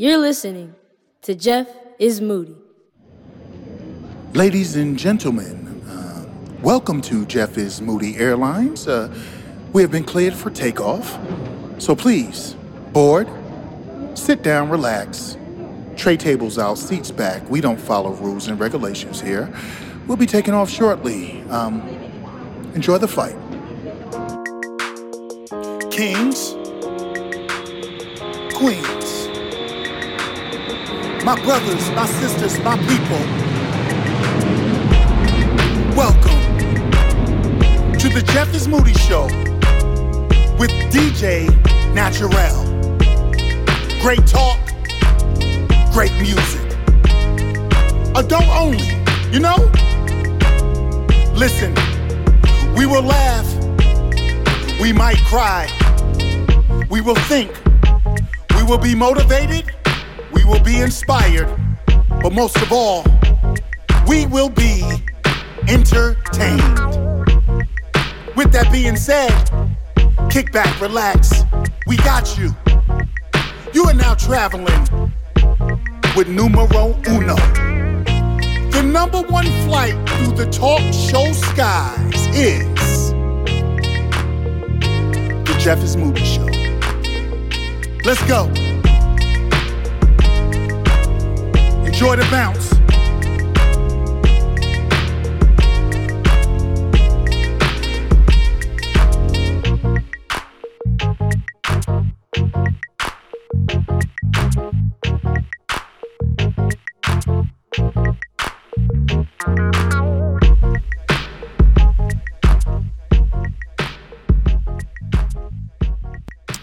You're listening to Jeff is Moody. Ladies and gentlemen, uh, welcome to Jeff is Moody Airlines. Uh, we have been cleared for takeoff. So please, board, sit down, relax. Tray tables out, seats back. We don't follow rules and regulations here. We'll be taking off shortly. Um, enjoy the flight. Kings, queens, my brothers, my sisters, my people, welcome to the Jeff is Moody Show with DJ Naturel. Great talk, great music. Adult only, you know? Listen, we will laugh, we might cry, we will think, we will be motivated, will be inspired, but most of all, we will be entertained. With that being said, kick back, relax, we got you. You are now traveling with numero uno. The number one flight through the talk show skies is the Jeff is Moody Show. Let's go. Enjoy the bounce.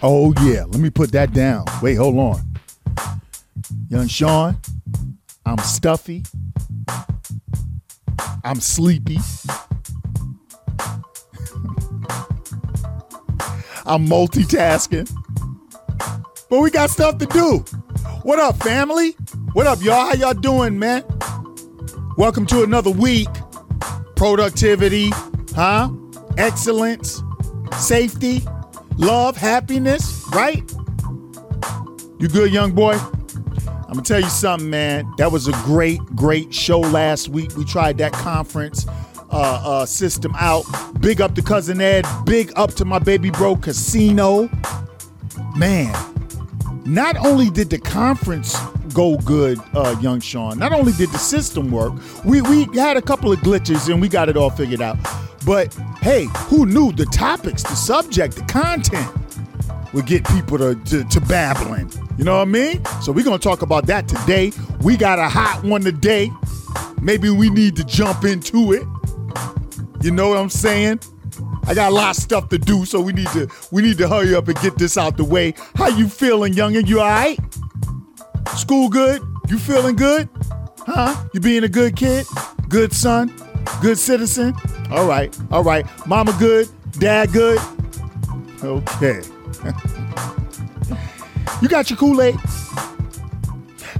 Oh yeah, let me put that down. Wait, hold on. Young Sean, stuffy. I'm sleepy. I'm multitasking. But we got stuff to do. What up, family? What up, y'all? How y'all doing, man? Welcome to another week. Productivity, huh? Excellence, safety, love, happiness, right? You good, young boy? I'm gonna tell you something, man. That was a great, great show last week. We tried that conference uh, uh, system out. Big up to cousin Ed. Big up to my baby bro Casino. Man, not only did the conference go good, uh, young Sean. Not only did the system work, we we had a couple of glitches and we got it all figured out. But hey, who knew the topics, the subject, the content would get people to, to, to babbling? You know what I mean? So we're gonna talk about that today. We got a hot one today. Maybe we need to jump into it. You know what I'm saying? I got a lot of stuff to do, so we need to we need to hurry up and get this out the way. How you feeling, youngin'? You alright? School good? You feeling good? Huh? You being a good kid? Good son? Good citizen? All right, all right. Mama good? Dad good? Okay. you got your Kool-Aid?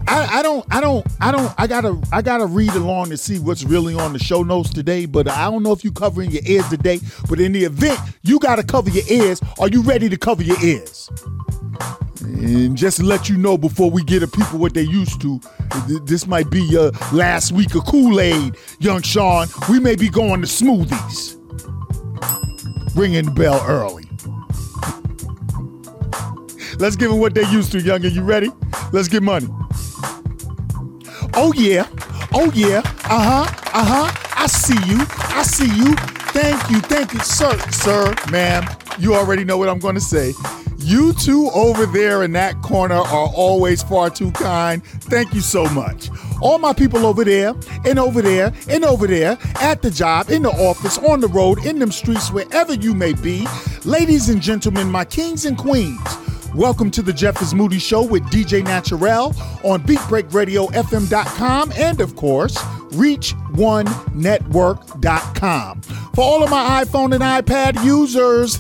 I, I don't I don't I don't I gotta I gotta read along to see what's really on the show notes today, but I don't know if you're covering your ears today. But in the event you gotta cover your ears, are you ready to cover your ears? And just to let you know before we get to people what they used to, th- this might be your last week of Kool-Aid, young Sean. We may be going to smoothies. Ringing the bell early. Let's give them what they used to, youngin'. You ready? Let's get money. Oh yeah. Oh yeah. Uh-huh. Uh-huh. I see you. I see you. Thank you. Thank you, sir. Sir, ma'am. You already know what I'm gonna say. You two over there in that corner are always far too kind. Thank you so much. All my people over there, and over there, and over there, at the job, in the office, on the road, in them streets, wherever you may be. Ladies and gentlemen, my kings and queens. Welcome to the Jeff is Moody Show with DJ Naturel on BeatBreakRadioFM.com and, of course, ReachOneNetwork.com. For all of my iPhone and iPad users,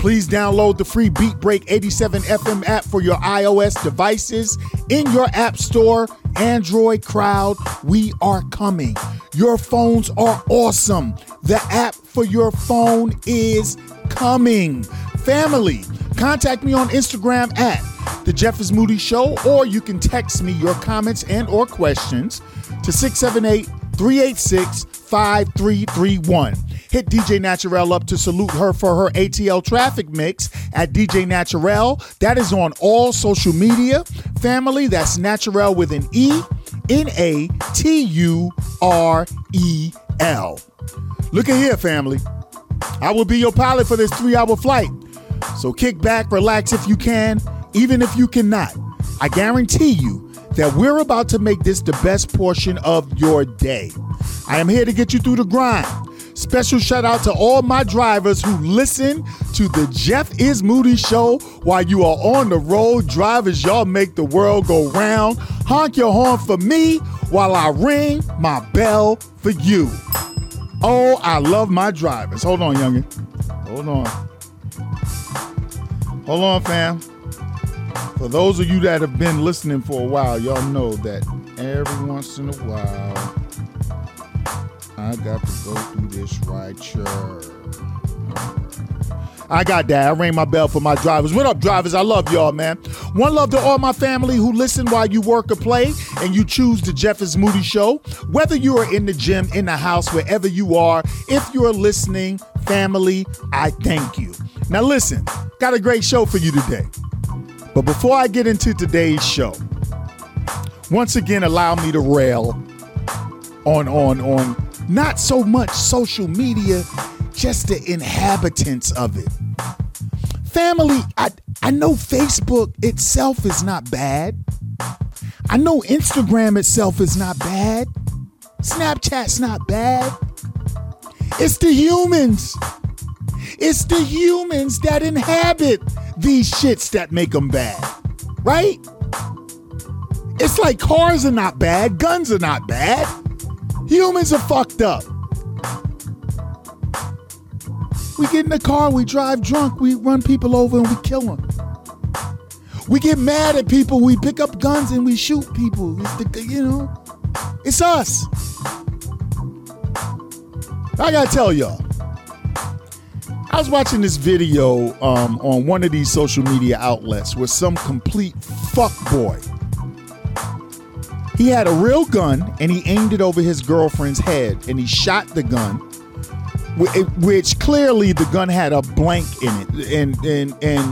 please download the free Beat Break 87 FM app for your iOS devices in your App Store. Android crowd, we are coming. Your phones are awesome. The app for your phone is coming. Family, contact me on Instagram at The Jeff is Moody Show, or you can text me your comments and or questions to 678 386 5331. Hit DJ Naturel up to salute her for her ATL traffic mix at DJ Naturel. That is on all social media. Family, that's Naturel with an E, N A T U R E L. Look at here, family. I will be your pilot for this three hour flight. So kick back, relax if you can, even if you cannot. I guarantee you that we're about to make this the best portion of your day. I am here to get you through the grind. Special shout out to all my drivers who listen to the Jeff is Moody show while you are on the road. Drivers, y'all make the world go round. Honk your horn for me while I ring my bell for you. Oh, I love my drivers. Hold on, youngin. Hold on. Hold on, fam. For those of you that have been listening for a while, y'all know that every once in a while, I got to go through this right here. I got that. I rang my bell for my drivers. What up, drivers? I love y'all, man. One love to all my family who listen while you work or play and you choose the Jeff is Moody Show. Whether you are in the gym, in the house, wherever you are, if you're listening, family, I thank you. Now, listen, got a great show for you today. But before I get into today's show, once again, allow me to rail on, on, on not so much social media just the inhabitants of it. Family, I, I know Facebook itself is not bad. I know Instagram itself is not bad. Snapchat's not bad. It's the humans. It's the humans that inhabit these shits that make them bad. Right? It's like cars are not bad, guns are not bad. Humans are fucked up. We get in the car, we drive drunk, we run people over and we kill them. We get mad at people, we pick up guns and we shoot people. It's the, you know, it's us. I gotta tell y'all. I was watching this video um, on one of these social media outlets with some complete fuck boy. He had a real gun and he aimed it over his girlfriend's head and he shot the gun which clearly the gun had a blank in it, and and and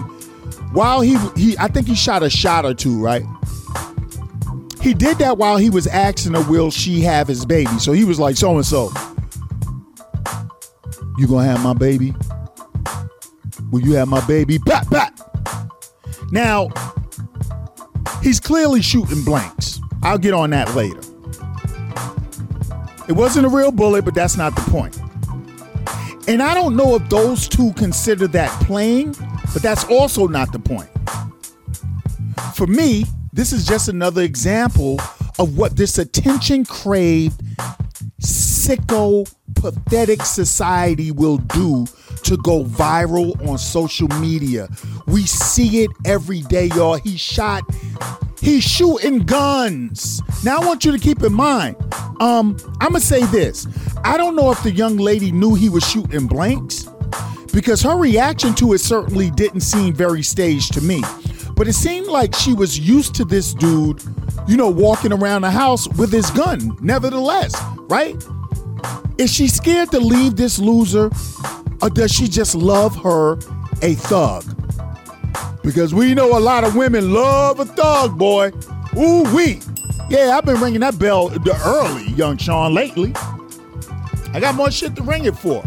while he he I think he shot a shot or two, right? He did that while he was asking her, "Will she have his baby?" So he was like, "So and so, you gonna have my baby? Will you have my baby?" Bat bat. Now he's clearly shooting blanks. I'll get on that later. It wasn't a real bullet, but that's not the point. And I don't know if those two consider that playing, but that's also not the point. For me, this is just another example of what this attention craved, sicko, pathetic society will do to go viral on social media. We see it every day, y'all. He shot, he's shooting guns. Now I want you to keep in mind, um, I'm gonna say this. I don't know if the young lady knew he was shooting blanks because her reaction to it certainly didn't seem very staged to me. But it seemed like she was used to this dude, you know, walking around the house with his gun, nevertheless, right? Is she scared to leave this loser or does she just love her a thug? Because we know a lot of women love a thug, boy. Ooh, wee. Yeah, I've been ringing that bell the early, young Sean, lately. I got more shit to ring it for.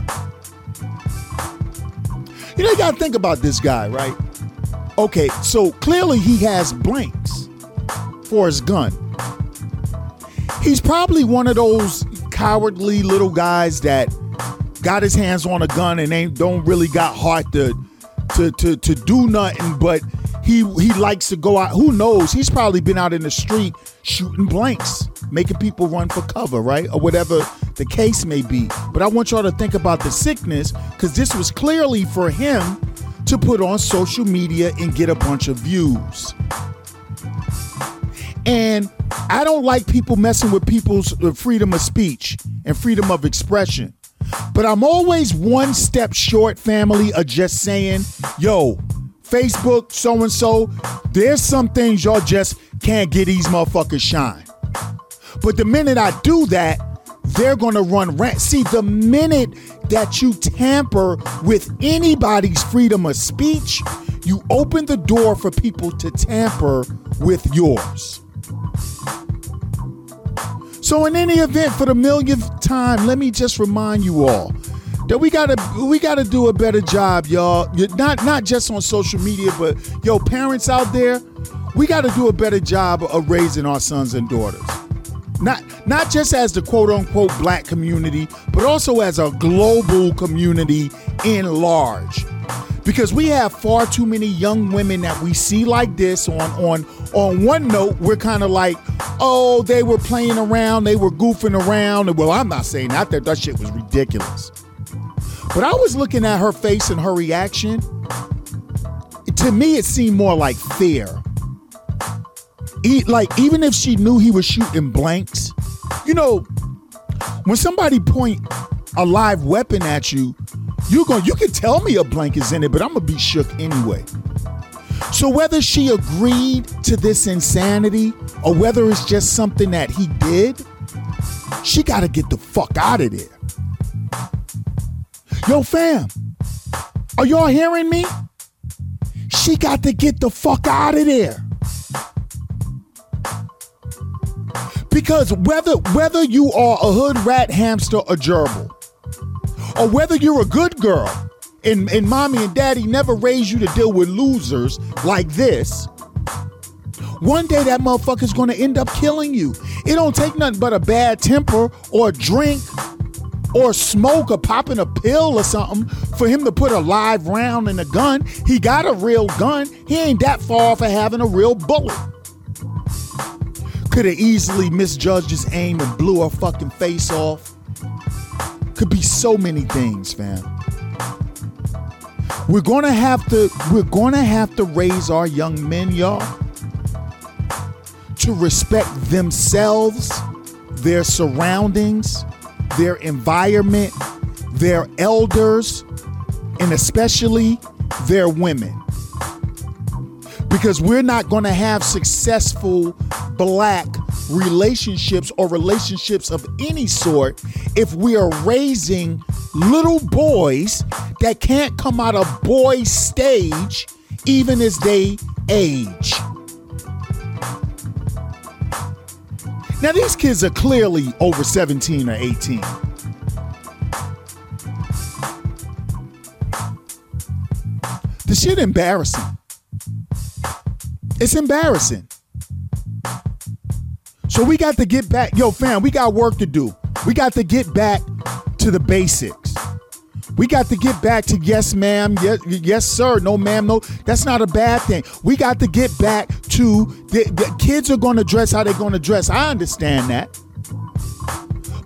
You know, you gotta think about this guy, right? Okay, so clearly he has blanks for his gun. He's probably one of those cowardly little guys that got his hands on a gun and ain't don't really got heart to to to, to do nothing but he he likes to go out. Who knows? He's probably been out in the street shooting blanks, making people run for cover, right? Or whatever the case may be. But I want y'all to think about the sickness because this was clearly for him to put on social media and get a bunch of views. And I don't like people messing with people's uh, freedom of speech and freedom of expression. But I'm always one step short, family, of just saying, yo, Facebook, so and so. There's some things y'all just can't get these motherfuckers shine. But the minute I do that, they're gonna run rant. See, the minute that you tamper with anybody's freedom of speech, you open the door for people to tamper with yours. So, in any event, for the millionth time, let me just remind you all that we gotta we gotta do a better job, y'all. Not not just on social media, but yo, parents out there, we gotta do a better job of raising our sons and daughters. Not not just as the quote unquote black community, but also as a global community in large. Because we have far too many young women that we see like this on on on one note, we're kind of like, oh, they were playing around, they were goofing around. Well, I'm not saying that that, that shit was ridiculous. But I was looking at her face and her reaction. To me, it seemed more like fear. Like even if she knew he was shooting blanks, you know, when somebody point a live weapon at you, you going you can tell me a blank is in it, but I'm gonna be shook anyway. So whether she agreed to this insanity or whether it's just something that he did, she got to get the fuck out of there. Yo, fam, are y'all hearing me? She got to get the fuck out of there. Because whether whether you are a hood rat, hamster, or gerbil, or whether you're a good girl and, and mommy and daddy never raised you to deal with losers like this, one day that motherfucker's gonna end up killing you. It don't take nothing but a bad temper or a drink or smoke or popping a pill or something for him to put a live round in a gun. He got a real gun. He ain't that far off for having a real bullet. Could have easily misjudged his aim and blew her fucking face off. Could be so many things, fam. We're gonna have to we're gonna have to raise our young men, y'all, to respect themselves, their surroundings, their environment, their elders, and especially their women. Because we're not going to have successful black relationships or relationships of any sort if we are raising little boys that can't come out of boy stage even as they age. Now, these kids are clearly over 17 or 18. The shit embarrassing. It's embarrassing. So we got to get back. Yo, fam, we got work to do. We got to get back to the basics. We got to get back to yes, ma'am, yes, yes, sir, no, ma'am, no. That's not a bad thing. We got to get back to the, the kids are going to dress how they're going to dress. I understand that.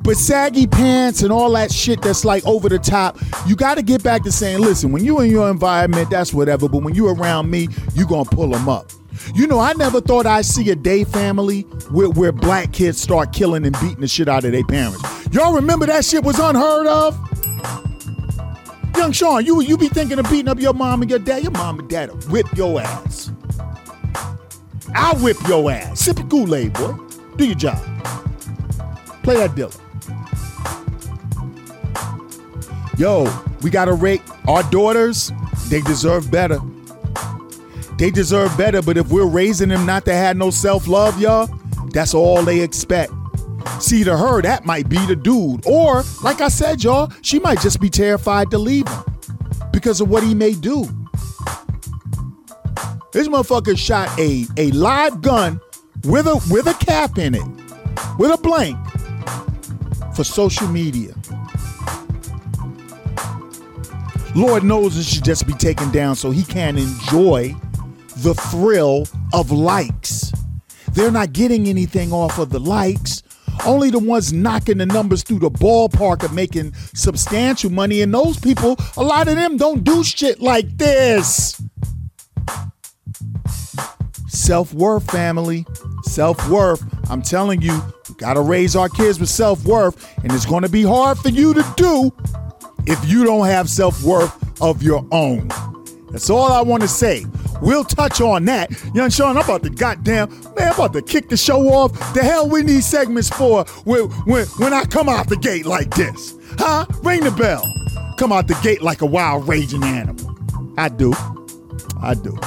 But saggy pants and all that shit that's like over the top, you got to get back to saying, listen, when you in your environment, that's whatever. But when you around me, you're going to pull them up. You know, I never thought I'd see a day family where, where black kids start killing and beating the shit out of their parents. Y'all remember that shit was unheard of? Young Sean, you you be thinking of beating up your mom and your dad. Your mom and dad whip your ass. I'll whip your ass. Sip a Kool-Aid, boy. Do your job. Play that Dilla. Yo, we gotta rate our daughters. They deserve better. They deserve better, but if we're raising them not to have no self-love, y'all, that's all they expect. See, to her, that might be the dude. Or, like I said, y'all, she might just be terrified to leave him because of what he may do. This motherfucker shot a, a live gun with a with a cap in it, with a blank, for social media. Lord knows it should just be taken down so he can enjoy the thrill of likes. They're not getting anything off of the likes. Only the ones knocking the numbers through the ballpark are making substantial money. And those people, a lot of them don't do shit like this. Self worth, family. Self worth. I'm telling you, we gotta raise our kids with self worth. And it's gonna be hard for you to do if you don't have self worth of your own. That's all I want to say. We'll touch on that. Young Sean, I'm about to goddamn, man, I'm about to kick the show off. The hell we need segments for when, when, when I come out the gate like this. Huh? Ring the bell. Come out the gate like a wild raging animal. I do. I do.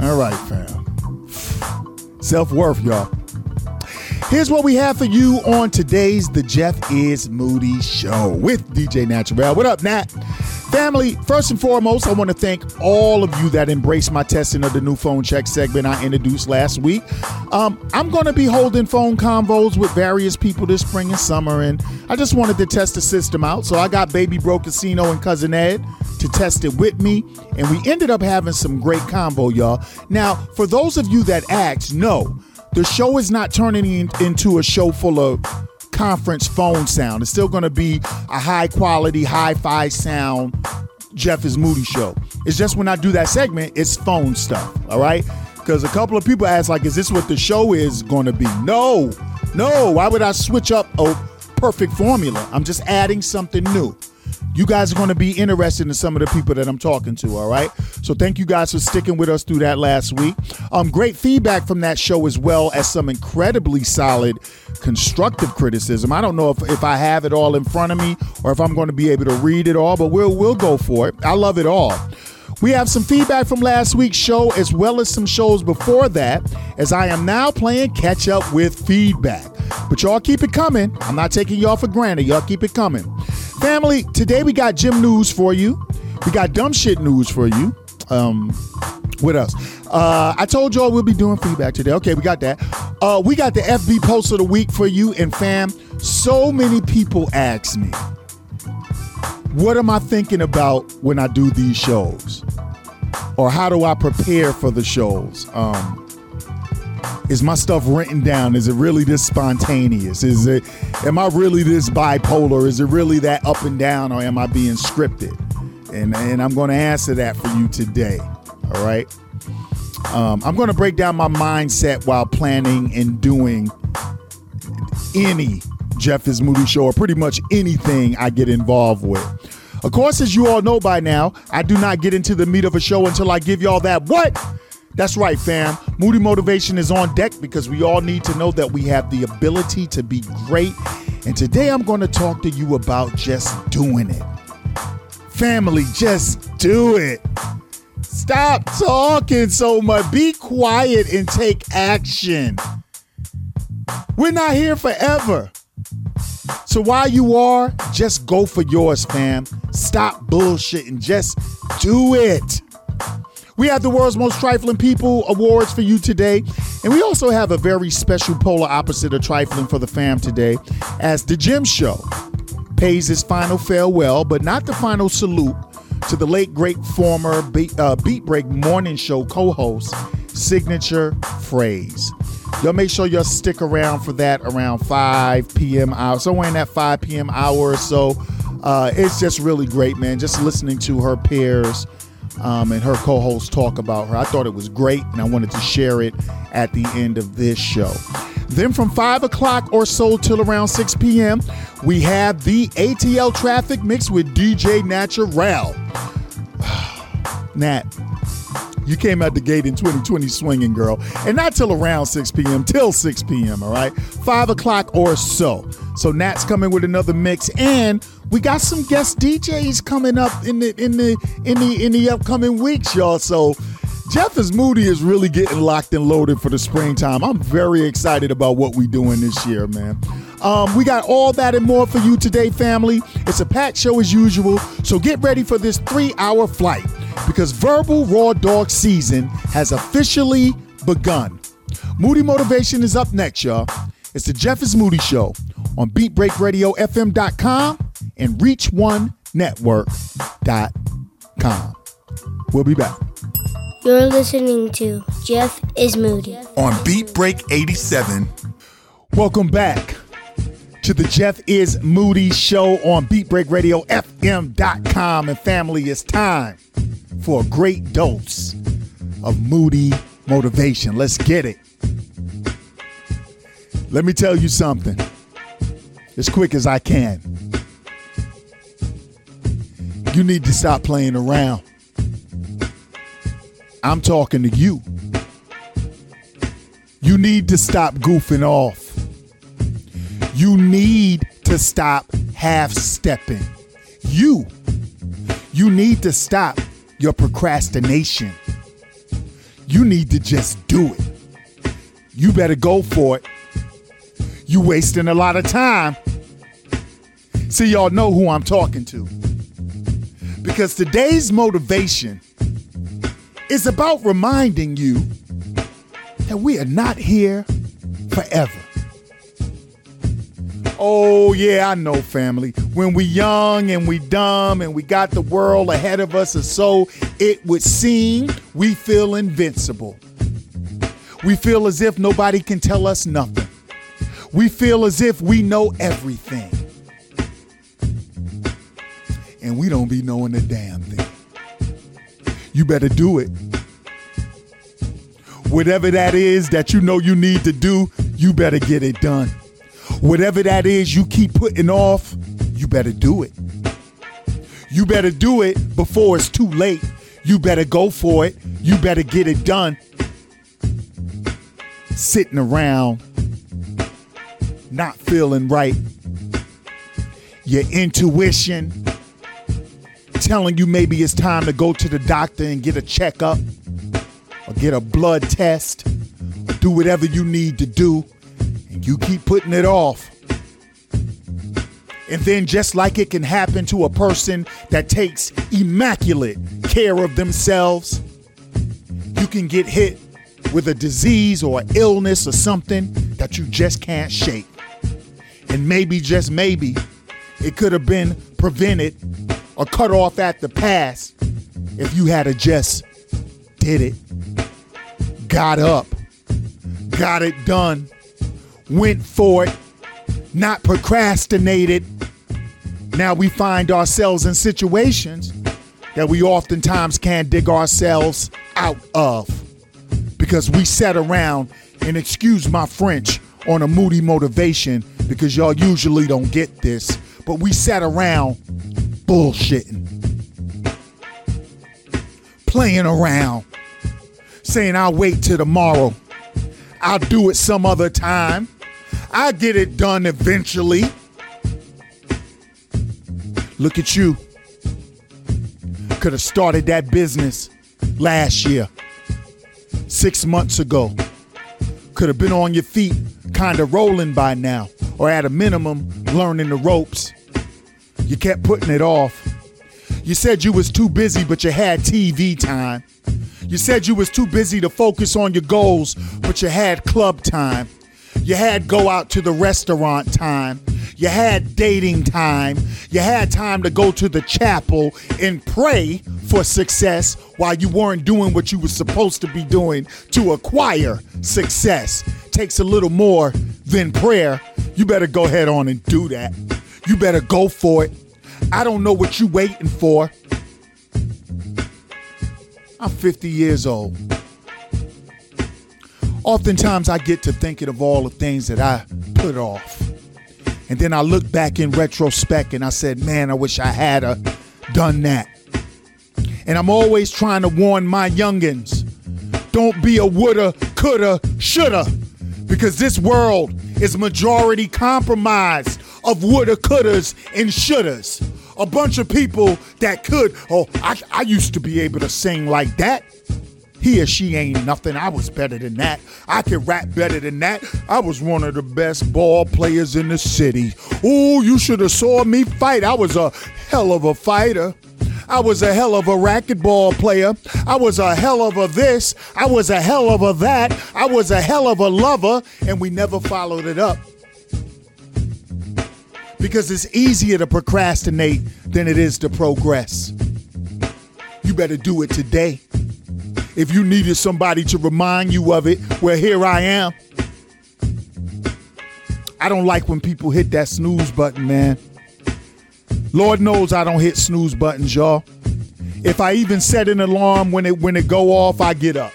All right, fam. Self worth, y'all. Here's what we have for you on today's The Jeff is Moody Show with DJ Naturel. What up, Nat? Family, first and foremost, I want to thank all of you that embraced my testing of the new phone check segment I introduced last week. Um, I'm going to be holding phone convos with various people this spring and summer, and I just wanted to test the system out. So I got Baby Bro Casino and Cousin Ed to test it with me, and we ended up having some great combo, y'all. Now, for those of you that asked, no, the show is not turning into a show full of conference phone sound. It's still going to be a high quality, hi fi sound Jeff is Moody show. It's just when I do that segment, it's phone stuff. All right. Because a couple of people ask, like, is this what the show is going to be? No, no. Why would I switch up a perfect formula? I'm just adding something new you guys are going to be interested in some of the people that I'm talking to, all right? So thank you guys for sticking with us through that last week. Um, great feedback from that show as well as some incredibly solid constructive criticism. I don't know if, if I have it all in front of me or if I'm going to be able to read it all, but we'll we'll go for it. I love it all. We have some feedback from last week's show as well as some shows before that, as I am now playing catch up with feedback. But y'all keep it coming. I'm not taking y'all for granted. Y'all keep it coming. Family, today we got gym news for you. We got dumb shit news for you. Um, what else? Uh, I told y'all we'll be doing feedback today. Okay, we got that. Uh, we got the FB post of the week for you. And fam, so many people ask me, what am I thinking about when I do these shows? Or how do I prepare for the shows? Um, is my stuff written down? Is it really this spontaneous? Is it am I really this bipolar? Is it really that up and down or am I being scripted? And and I'm going to answer that for you today. All right. Um, I'm going to break down my mindset while planning and doing any Jeff is Moody show or pretty much anything I get involved with. Of course, as you all know by now, I do not get into the meat of a show until I give y'all that what that's right, fam. Moody Motivation is on deck because we all need to know that we have the ability to be great. And today I'm going to talk to you about just doing it. Family, just do it. Stop talking so much. Be quiet and take action. We're not here forever. So while you are, just go for yours, fam. Stop bullshitting. Just do it. We have the world's most trifling people awards for you today. And we also have a very special polar opposite of trifling for the fam today, as the Jim Show pays his final farewell, but not the final salute to the late great former Beat, uh, Beat Break morning show co-host, Signature Phrase. Y'all make sure y'all stick around for that around 5 p.m. hour, somewhere in that 5 p.m. hour or so. Uh, it's just really great, man. Just listening to her peers um, and her co host talk about her. I thought it was great, and I wanted to share it at the end of this show. Then from 5 o'clock or so till around 6 p.m., we have the ATL traffic mix with DJ Naturel. Nat, you came out the gate in 2020 swinging, girl. And not till around 6 p.m., till 6 p.m., all right? 5 o'clock or so. So Nat's coming with another mix. And we got some guest DJs coming up in the in the in the in the upcoming weeks, y'all. So Jeff is Moody is really getting locked and loaded for the springtime. I'm very excited about what we're doing this year, man. Um, we got all that and more for you today, family. It's a packed show as usual, so get ready for this three hour flight because Verbal Raw Dawg season has officially begun. Moody Motivation is up next, y'all. It's the Jeff is Moody Show on BeatBreakRadioFM.com and ReachOneNetwork.com. We'll be back. You're listening to Jeff is Moody on Beat Break 87. Welcome back to the Jeff is Moody show on BeatBreakRadioFM.com. And family, it's time for a great dose of moody motivation. Let's get it. Let me tell you something as quick as I can. You need to stop playing around. I'm talking to you. You need to stop goofing off. You need to stop half stepping. You. You need to stop your procrastination. You need to just do it. You better go for it. You wasting a lot of time. See, y'all know who I'm talking to. Because today's motivation is about reminding you that we are not here forever. Oh, yeah, I know, family. When we young and we dumb and we got the world ahead of us, and so it would seem we feel invincible. We feel as if nobody can tell us nothing. We feel as if we know everything. And we don't be knowing a damn thing. You better do it. Whatever that is that you know you need to do, you better get it done. Whatever that is you keep putting off, you better do it. You better do it before it's too late. You better go for it. You better get it done. Sitting around, not feeling right. Your intuition telling you maybe it's time to go to the doctor and get a checkup or get a blood test or do whatever you need to do and you keep putting it off. And then, just like it can happen to a person that takes immaculate care of themselves, you can get hit with a disease or illness or something that you just can't shake. And maybe, just maybe, it could have been prevented or cut off at the pass if you had to just did it, got up, got it done, went for it, not procrastinated. Now we find ourselves in situations that we oftentimes can't dig ourselves out of because we sat around and excuse my French on a moody motivation because y'all usually don't get this, but we sat around bullshitting, playing around, saying I'll wait till tomorrow. I'll do it some other time. I'll get it done eventually. Look at you. Could have started that business last year, six months ago. Could have been on your feet, kind of rolling by now, or at a minimum, learning the ropes. You kept putting it off. You said you was too busy, but you had TV time. You said you was too busy to focus on your goals, but you had club time. You had go out to the restaurant time. You had dating time. You had time to go to the chapel and pray for success while you weren't doing what you were supposed to be doing to acquire success. Takes a little more than prayer. You better go ahead on and do that. You better go for it. I don't know what you waiting for. I'm 50 years old. Oftentimes I get to thinking of all the things that I put off. And then I look back in retrospect and I said, man, I wish I had a done that. And I'm always trying to warn my youngins, don't be a woulda, coulda, shoulda, because this world is majority compromised of woulda, couldas, and shouldas. A bunch of people that could, oh, I, I used to be able to sing like that. He or she ain't nothing. I was better than that. I could rap better than that. I was one of the best ball players in the city. Oh, you should have saw me fight. I was a hell of a fighter. I was a hell of a racquetball player. I was a hell of a this. I was a hell of a that. I was a hell of a lover, and we never followed it up. Because it's easier to procrastinate than it is to progress. You better do it today. If you needed somebody to remind you of it, well, here I am. I don't like when people hit that snooze button, man. Lord knows I don't hit snooze buttons, y'all. If I even set an alarm when it when it go off, I get up.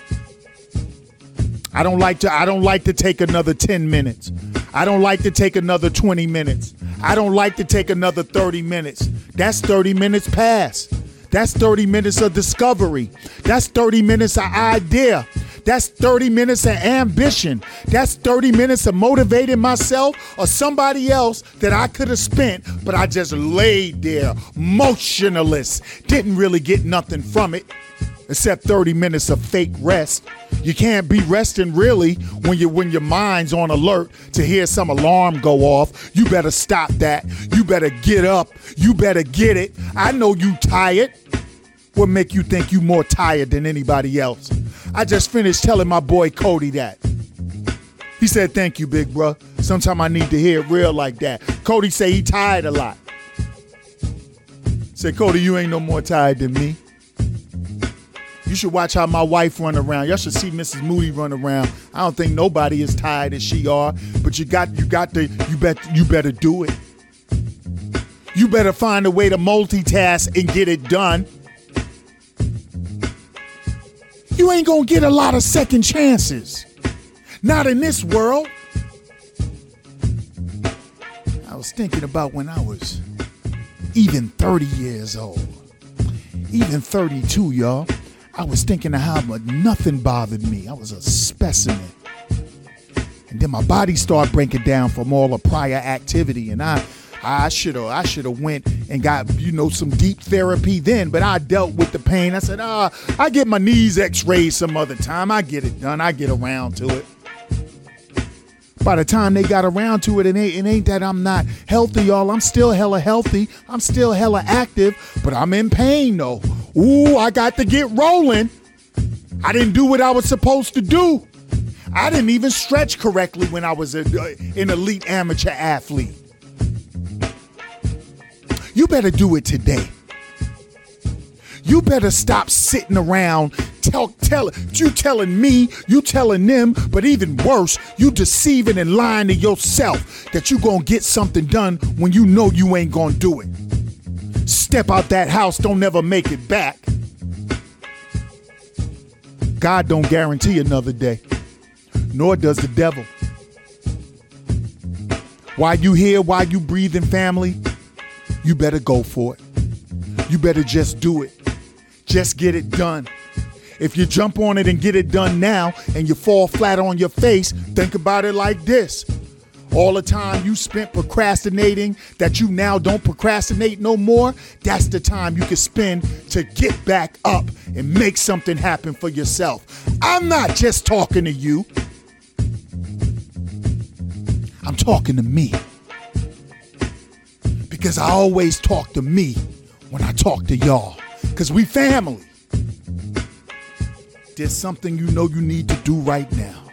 I don't like to I don't like to take another 10 minutes. I don't like to take another 20 minutes. I don't like to take another 30 minutes That's 30 minutes past. That's 30 minutes of discovery. That's 30 minutes of idea. That's 30 minutes of ambition. That's 30 minutes of motivating myself or somebody else that I could have spent, but I just laid there motionless. Didn't really get nothing from it except 30 minutes of fake rest. You can't be resting really when you when your mind's on alert to hear some alarm go off. You better stop that. You better get up. You better get it. I know you tired. What make you think you more tired than anybody else? I just finished telling my boy Cody that. He said, "Thank you, big bro. Sometime I need to hear it real like that." Cody say he tired a lot. Say, Cody, you ain't no more tired than me. You should watch how my wife run around. Y'all should see Mrs. Moody run around. I don't think nobody is tired as she are, but you got you got to you bet you better do it. You better find a way to multitask and get it done. You ain't gonna get a lot of second chances. Not in this world. I was thinking about when I was even 30 years old, even 32, y'all. I was thinking of how nothing bothered me. I was a specimen. And then my body started breaking down from all the prior activity, and I, I should have, I should have went and got you know some deep therapy then. But I dealt with the pain. I said, ah, I get my knees X-rayed some other time. I get it done. I get around to it. By the time they got around to it, it ain't, it ain't that I'm not healthy, y'all. I'm still hella healthy. I'm still hella active, but I'm in pain though. Ooh, I got to get rolling. I didn't do what I was supposed to do. I didn't even stretch correctly when I was a, uh, an elite amateur athlete. You better do it today. You better stop sitting around tell tell you telling me, you telling them, but even worse, you deceiving and lying to yourself that you gonna get something done when you know you ain't gonna do it. Step out that house, don't never make it back. God don't guarantee another day, nor does the devil. While you here, while you breathing, family, you better go for it. You better just do it. Just get it done. If you jump on it and get it done now and you fall flat on your face, think about it like this all the time you spent procrastinating that you now don't procrastinate no more, that's the time you can spend to get back up and make something happen for yourself. I'm not just talking to you, I'm talking to me. Because I always talk to me when I talk to y'all. Because we family. There's something you know you need to do right now.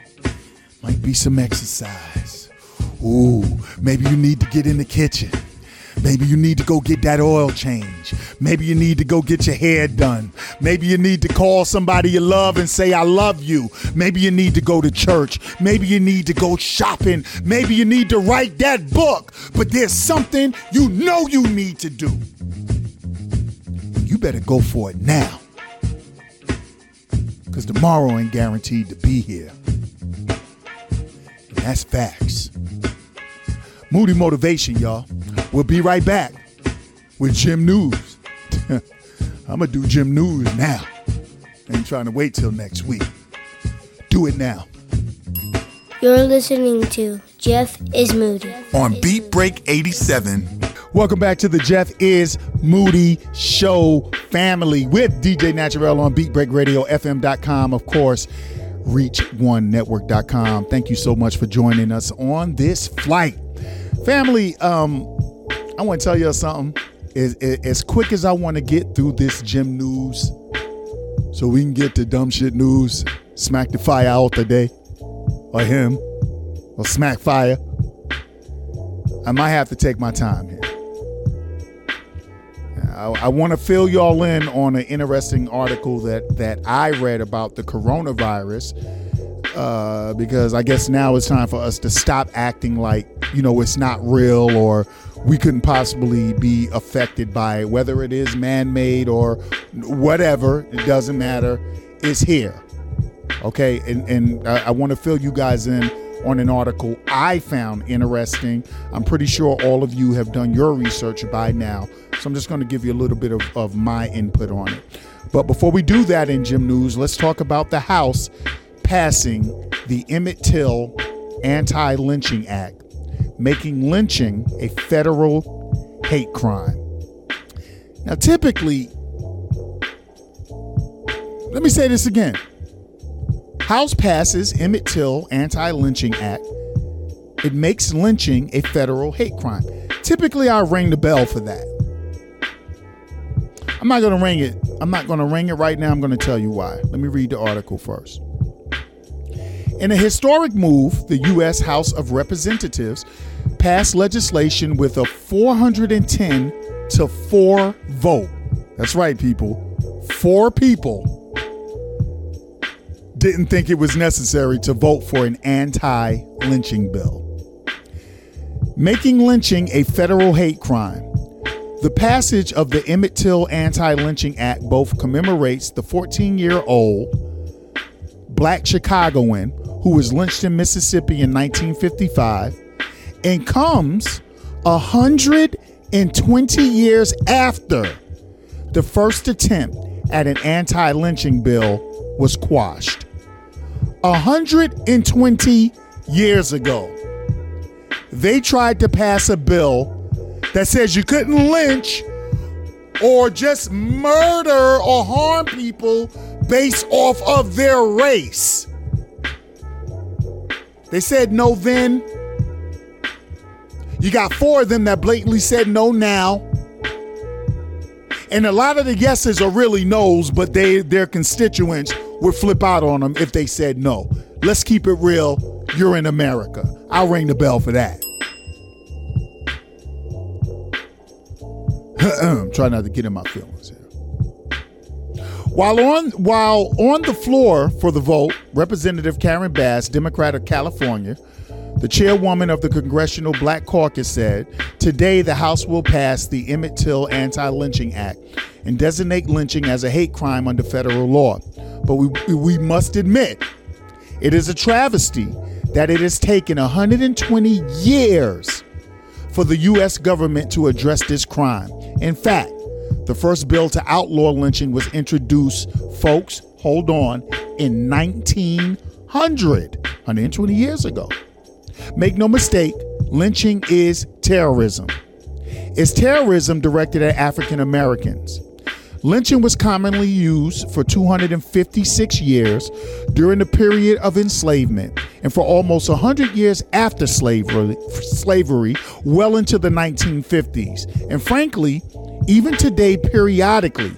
Might be some exercise Ooh, maybe you need to get in the kitchen. Maybe you need to go get that oil change. Maybe you need to go get your hair done. Maybe you need to call somebody you love and say, I love you. Maybe you need to go to church. Maybe you need to go shopping. Maybe you need to write that book. But there's something you know you need to do. You better go for it now. Because tomorrow ain't guaranteed to be here. And that's facts. Moody Motivation, y'all. We'll be right back with Jim News. I'm going to do Jim News now. I ain't trying to wait till next week. Do it now. You're listening to Jeff is Moody on Beat Break 87. Welcome back to the Jeff is Moody Show family with DJ Naturel on BeatBreakRadioFM.com, of course, ReachOneNetwork.com. Thank you so much for joining us on this flight. Family, um, I want to tell you something. As, as quick as I want to get through this gym news, so we can get to dumb shit news, smack the fire out today, or him, or smack fire. I might have to take my time here. I, I want to fill y'all in on an interesting article that that I read about the coronavirus uh, because I guess now it's time for us to stop acting like you know it's not real or we couldn't possibly be affected by it, whether it is man-made or whatever. It doesn't matter. It's here. Okay, and and I, I want to fill you guys in on an article I found interesting. I'm pretty sure all of you have done your research by now. So I'm just going to give you a little bit of, of my input on it. But before we do that in Jim News, let's talk about the House passing the Emmett Till Anti Lynching Act, making lynching a federal hate crime. Now, typically, let me say this again House passes Emmett Till Anti Lynching Act. It makes lynching a federal hate crime. Typically, I ring the bell for that. I'm not going to ring it. I'm not going to ring it right now. I'm going to tell you why. Let me read the article first. In a historic move, the U.S. House of Representatives passed legislation with a 410 to 4 vote. That's right, people. Four people didn't think it was necessary to vote for an anti lynching bill. Making lynching a federal hate crime. The passage of the Emmett Till Anti Lynching Act both commemorates the 14 year old black Chicagoan who was lynched in Mississippi in 1955 and comes 120 years after the first attempt at an anti lynching bill was quashed. 120 years ago, they tried to pass a bill that says you couldn't lynch or just murder or harm people based off of their race. They said no then. You got four of them that blatantly said no now. And a lot of the yeses are really no's, but they their constituents would flip out on them if they said no. Let's keep it real. You're in America. I'll ring the bell for that. Try not to get in my feelings here. While on while on the floor for the vote, Representative Karen Bass, Democrat of California, the chairwoman of the Congressional Black Caucus said, Today the House will pass the Emmett Till Anti Lynching Act and designate lynching as a hate crime under federal law. But we, we must admit, it is a travesty that it has taken 120 years for the U.S. government to address this crime. In fact, the first bill to outlaw lynching was introduced, folks, hold on, in 1900, 120 years ago. Make no mistake, lynching is terrorism. It's terrorism directed at African Americans. Lynching was commonly used for 256 years during the period of enslavement and for almost 100 years after slavery, well into the 1950s. And frankly, even today, periodically,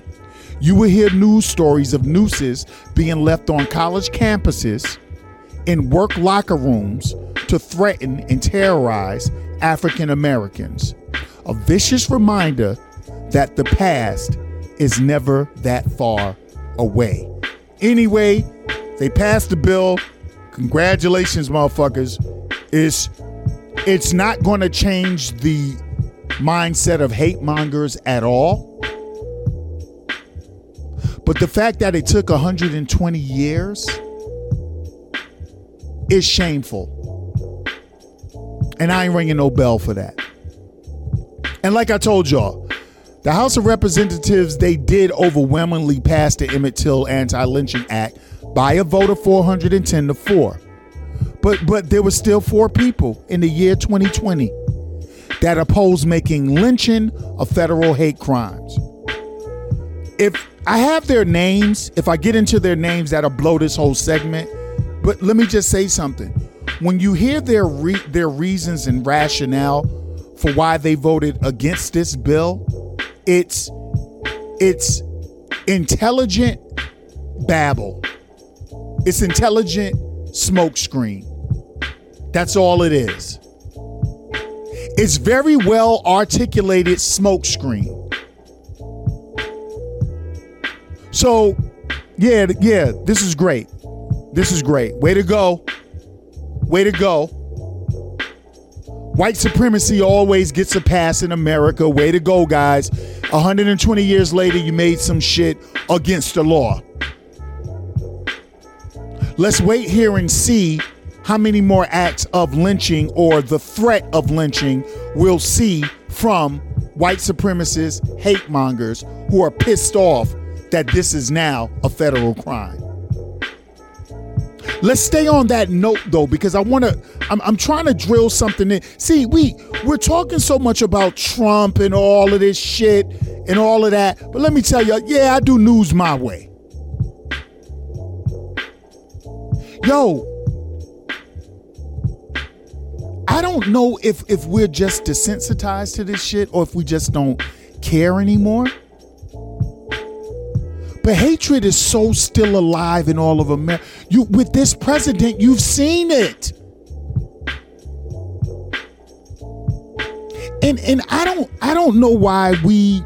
you will hear news stories of nooses being left on college campuses, in work locker rooms, to threaten and terrorize African Americans. A vicious reminder that the past is never that far away. Anyway, they passed the bill. Congratulations, motherfuckers. It's it's not going to change the mindset of hate mongers at all. But the fact that it took 120 years is shameful. And I ain't ringing no bell for that. And like I told y'all, the House of Representatives, they did overwhelmingly pass the Emmett Till Anti-Lynching Act by a vote of 410 to 4. But but there were still four people in the year 2020 that oppose making lynching a federal hate crimes. If I have their names, if I get into their names, that'll blow this whole segment. But let me just say something when you hear their re- their reasons and rationale for why they voted against this bill, it's it's intelligent babble. It's intelligent smokescreen. That's all it is. It's very well articulated smokescreen. So, yeah, yeah, this is great. This is great. Way to go. Way to go. White supremacy always gets a pass in America. Way to go, guys. 120 years later, you made some shit against the law. Let's wait here and see how many more acts of lynching or the threat of lynching we'll see from white supremacists, hate mongers who are pissed off that this is now a federal crime. Let's stay on that note though, because I want to. I'm, I'm trying to drill something in. See, we we're talking so much about Trump and all of this shit and all of that, but let me tell you, yeah, I do news my way. Yo, I don't know if if we're just desensitized to this shit or if we just don't care anymore. But hatred is so still alive in all of America. You with this president, you've seen it. And and I don't I don't know why we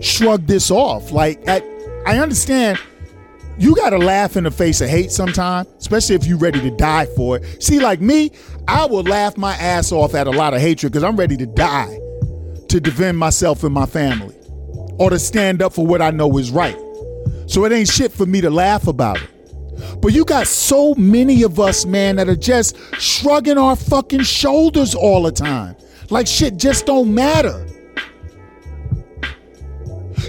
shrug this off. Like at, I understand you got to laugh in the face of hate sometimes, especially if you're ready to die for it. See, like me, I will laugh my ass off at a lot of hatred because I'm ready to die to defend myself and my family or to stand up for what I know is right. So it ain't shit for me to laugh about it. But you got so many of us, man, that are just shrugging our fucking shoulders all the time. Like shit just don't matter.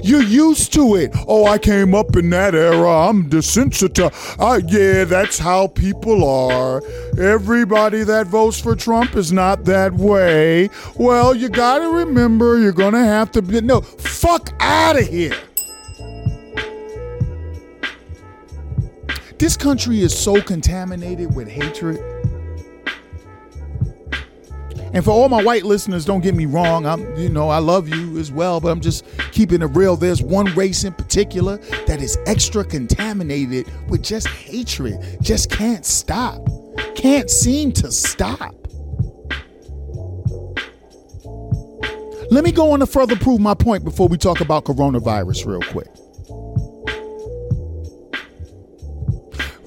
You're used to it. Oh, I came up in that era. I'm desensitized. Uh, yeah, that's how people are. Everybody that votes for Trump is not that way. Well, you gotta remember, you're gonna have to be. No, fuck out of here. This country is so contaminated with hatred. And for all my white listeners, don't get me wrong. I'm, you know, I love you as well, but I'm just keeping it real. There's one race in particular that is extra contaminated with just hatred. Just can't stop. Can't seem to stop. Let me go on to further prove my point before we talk about coronavirus real quick.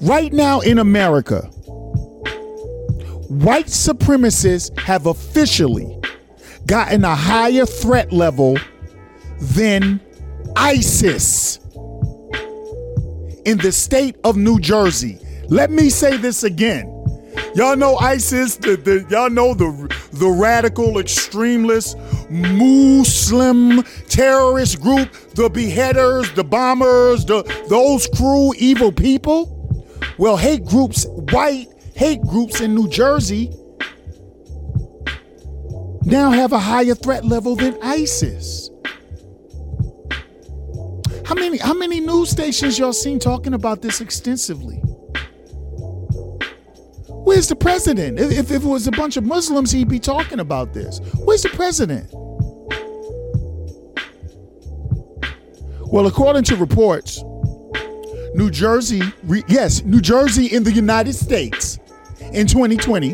Right now in America, white supremacists have officially gotten a higher threat level than ISIS in the state of New Jersey. Let me say this again. Y'all know ISIS, the, the, y'all know the, the radical extremist Muslim terrorist group, the beheaders, the bombers, the, those cruel, evil people? Well, hate groups, white hate groups in New Jersey now have a higher threat level than ISIS. How many how many news stations y'all seen talking about this extensively? Where's the president? If, if it was a bunch of Muslims, he'd be talking about this. Where's the president? Well, according to reports, New Jersey, re, yes, New Jersey in the United States in 2020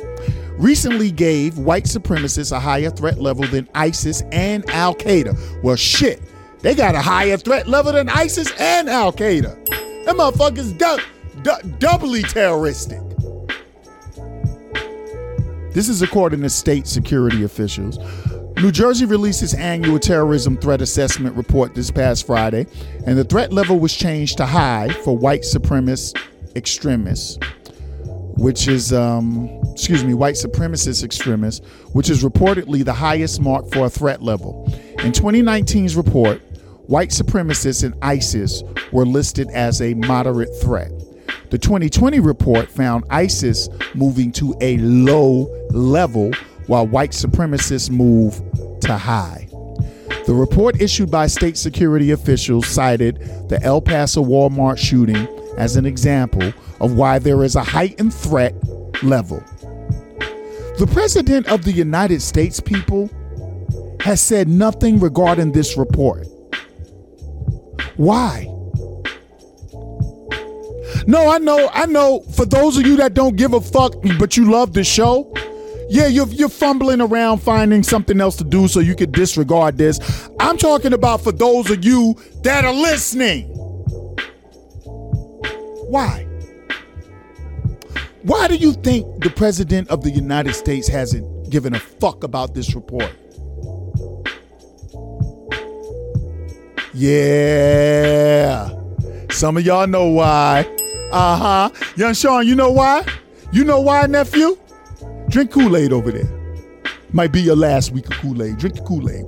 recently gave white supremacists a higher threat level than ISIS and Al Qaeda. Well, shit, they got a higher threat level than ISIS and Al Qaeda. Them motherfuckers du- du- doubly terroristic. This is according to state security officials. New Jersey released its annual terrorism threat assessment report this past Friday, and the threat level was changed to high for white supremacist extremists, which is, um, excuse me, white supremacist extremists, which is reportedly the highest mark for a threat level. In 2019's report, white supremacists and ISIS were listed as a moderate threat. The 2020 report found ISIS moving to a low level while white supremacists move to high. The report issued by state security officials cited the El Paso Walmart shooting as an example of why there is a heightened threat level. The President of the United States, people, has said nothing regarding this report. Why? No, I know, I know. For those of you that don't give a fuck, but you love the show, yeah, you're, you're fumbling around finding something else to do so you could disregard this. I'm talking about for those of you that are listening. Why? Why do you think the President of the United States hasn't given a fuck about this report? Yeah. Some of y'all know why. Uh huh. Young Sean, you know why? You know why, nephew? Drink Kool Aid over there. Might be your last week of Kool Aid. Drink Kool Aid.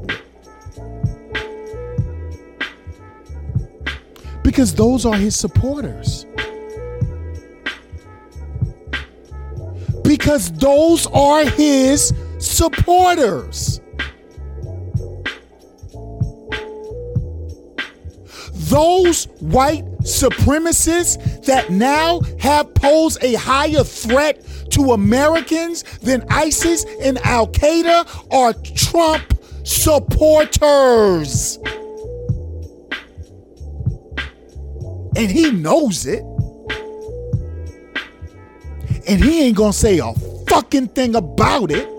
Because those are his supporters. Because those are his supporters. Those white supremacists that now have posed a higher threat to Americans than ISIS and Al Qaeda are Trump supporters. And he knows it. And he ain't gonna say a fucking thing about it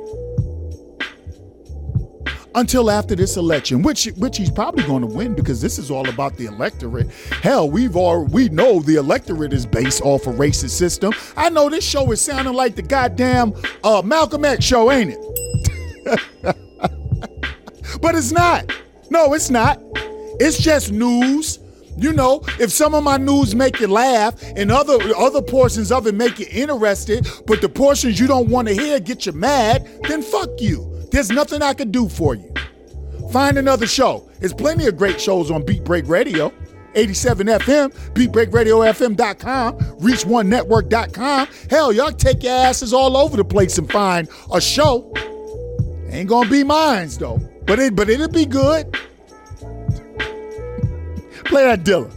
until after this election, which which he's probably going to win because this is all about the electorate. Hell, we've all we know the electorate is based off a racist system. I know this show is sounding like the goddamn uh, Malcolm X show, ain't it? but it's not. No, it's not. It's just news. You know, if some of my news make you laugh and other other portions of it make you interested, but the portions you don't want to hear get you mad, then fuck you. There's nothing I can do for you. Find another show. There's plenty of great shows on Beat Break Radio. 87 FM, beatbreakradiofm.com, reachonenetwork.com. Hell, y'all take your asses all over the place and find a show. Ain't gonna be mines though, but it but it'll be good. Play that Dilla.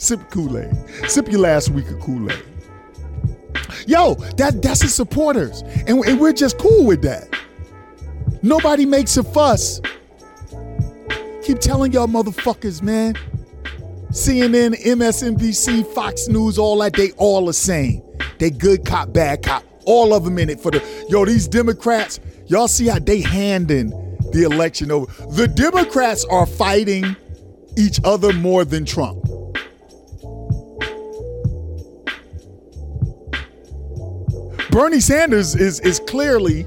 Sip Kool-Aid. Sip your last week of Kool-Aid. Yo, that that's his supporters. And, and we're just cool with that. Nobody makes a fuss. Keep telling y'all motherfuckers, man. CNN, MSNBC, Fox News, all that, they all the same. They good cop, bad cop. All of them in it for the yo, these Democrats, y'all see how they handing the election over. The Democrats are fighting each other more than Trump. Bernie Sanders is is clearly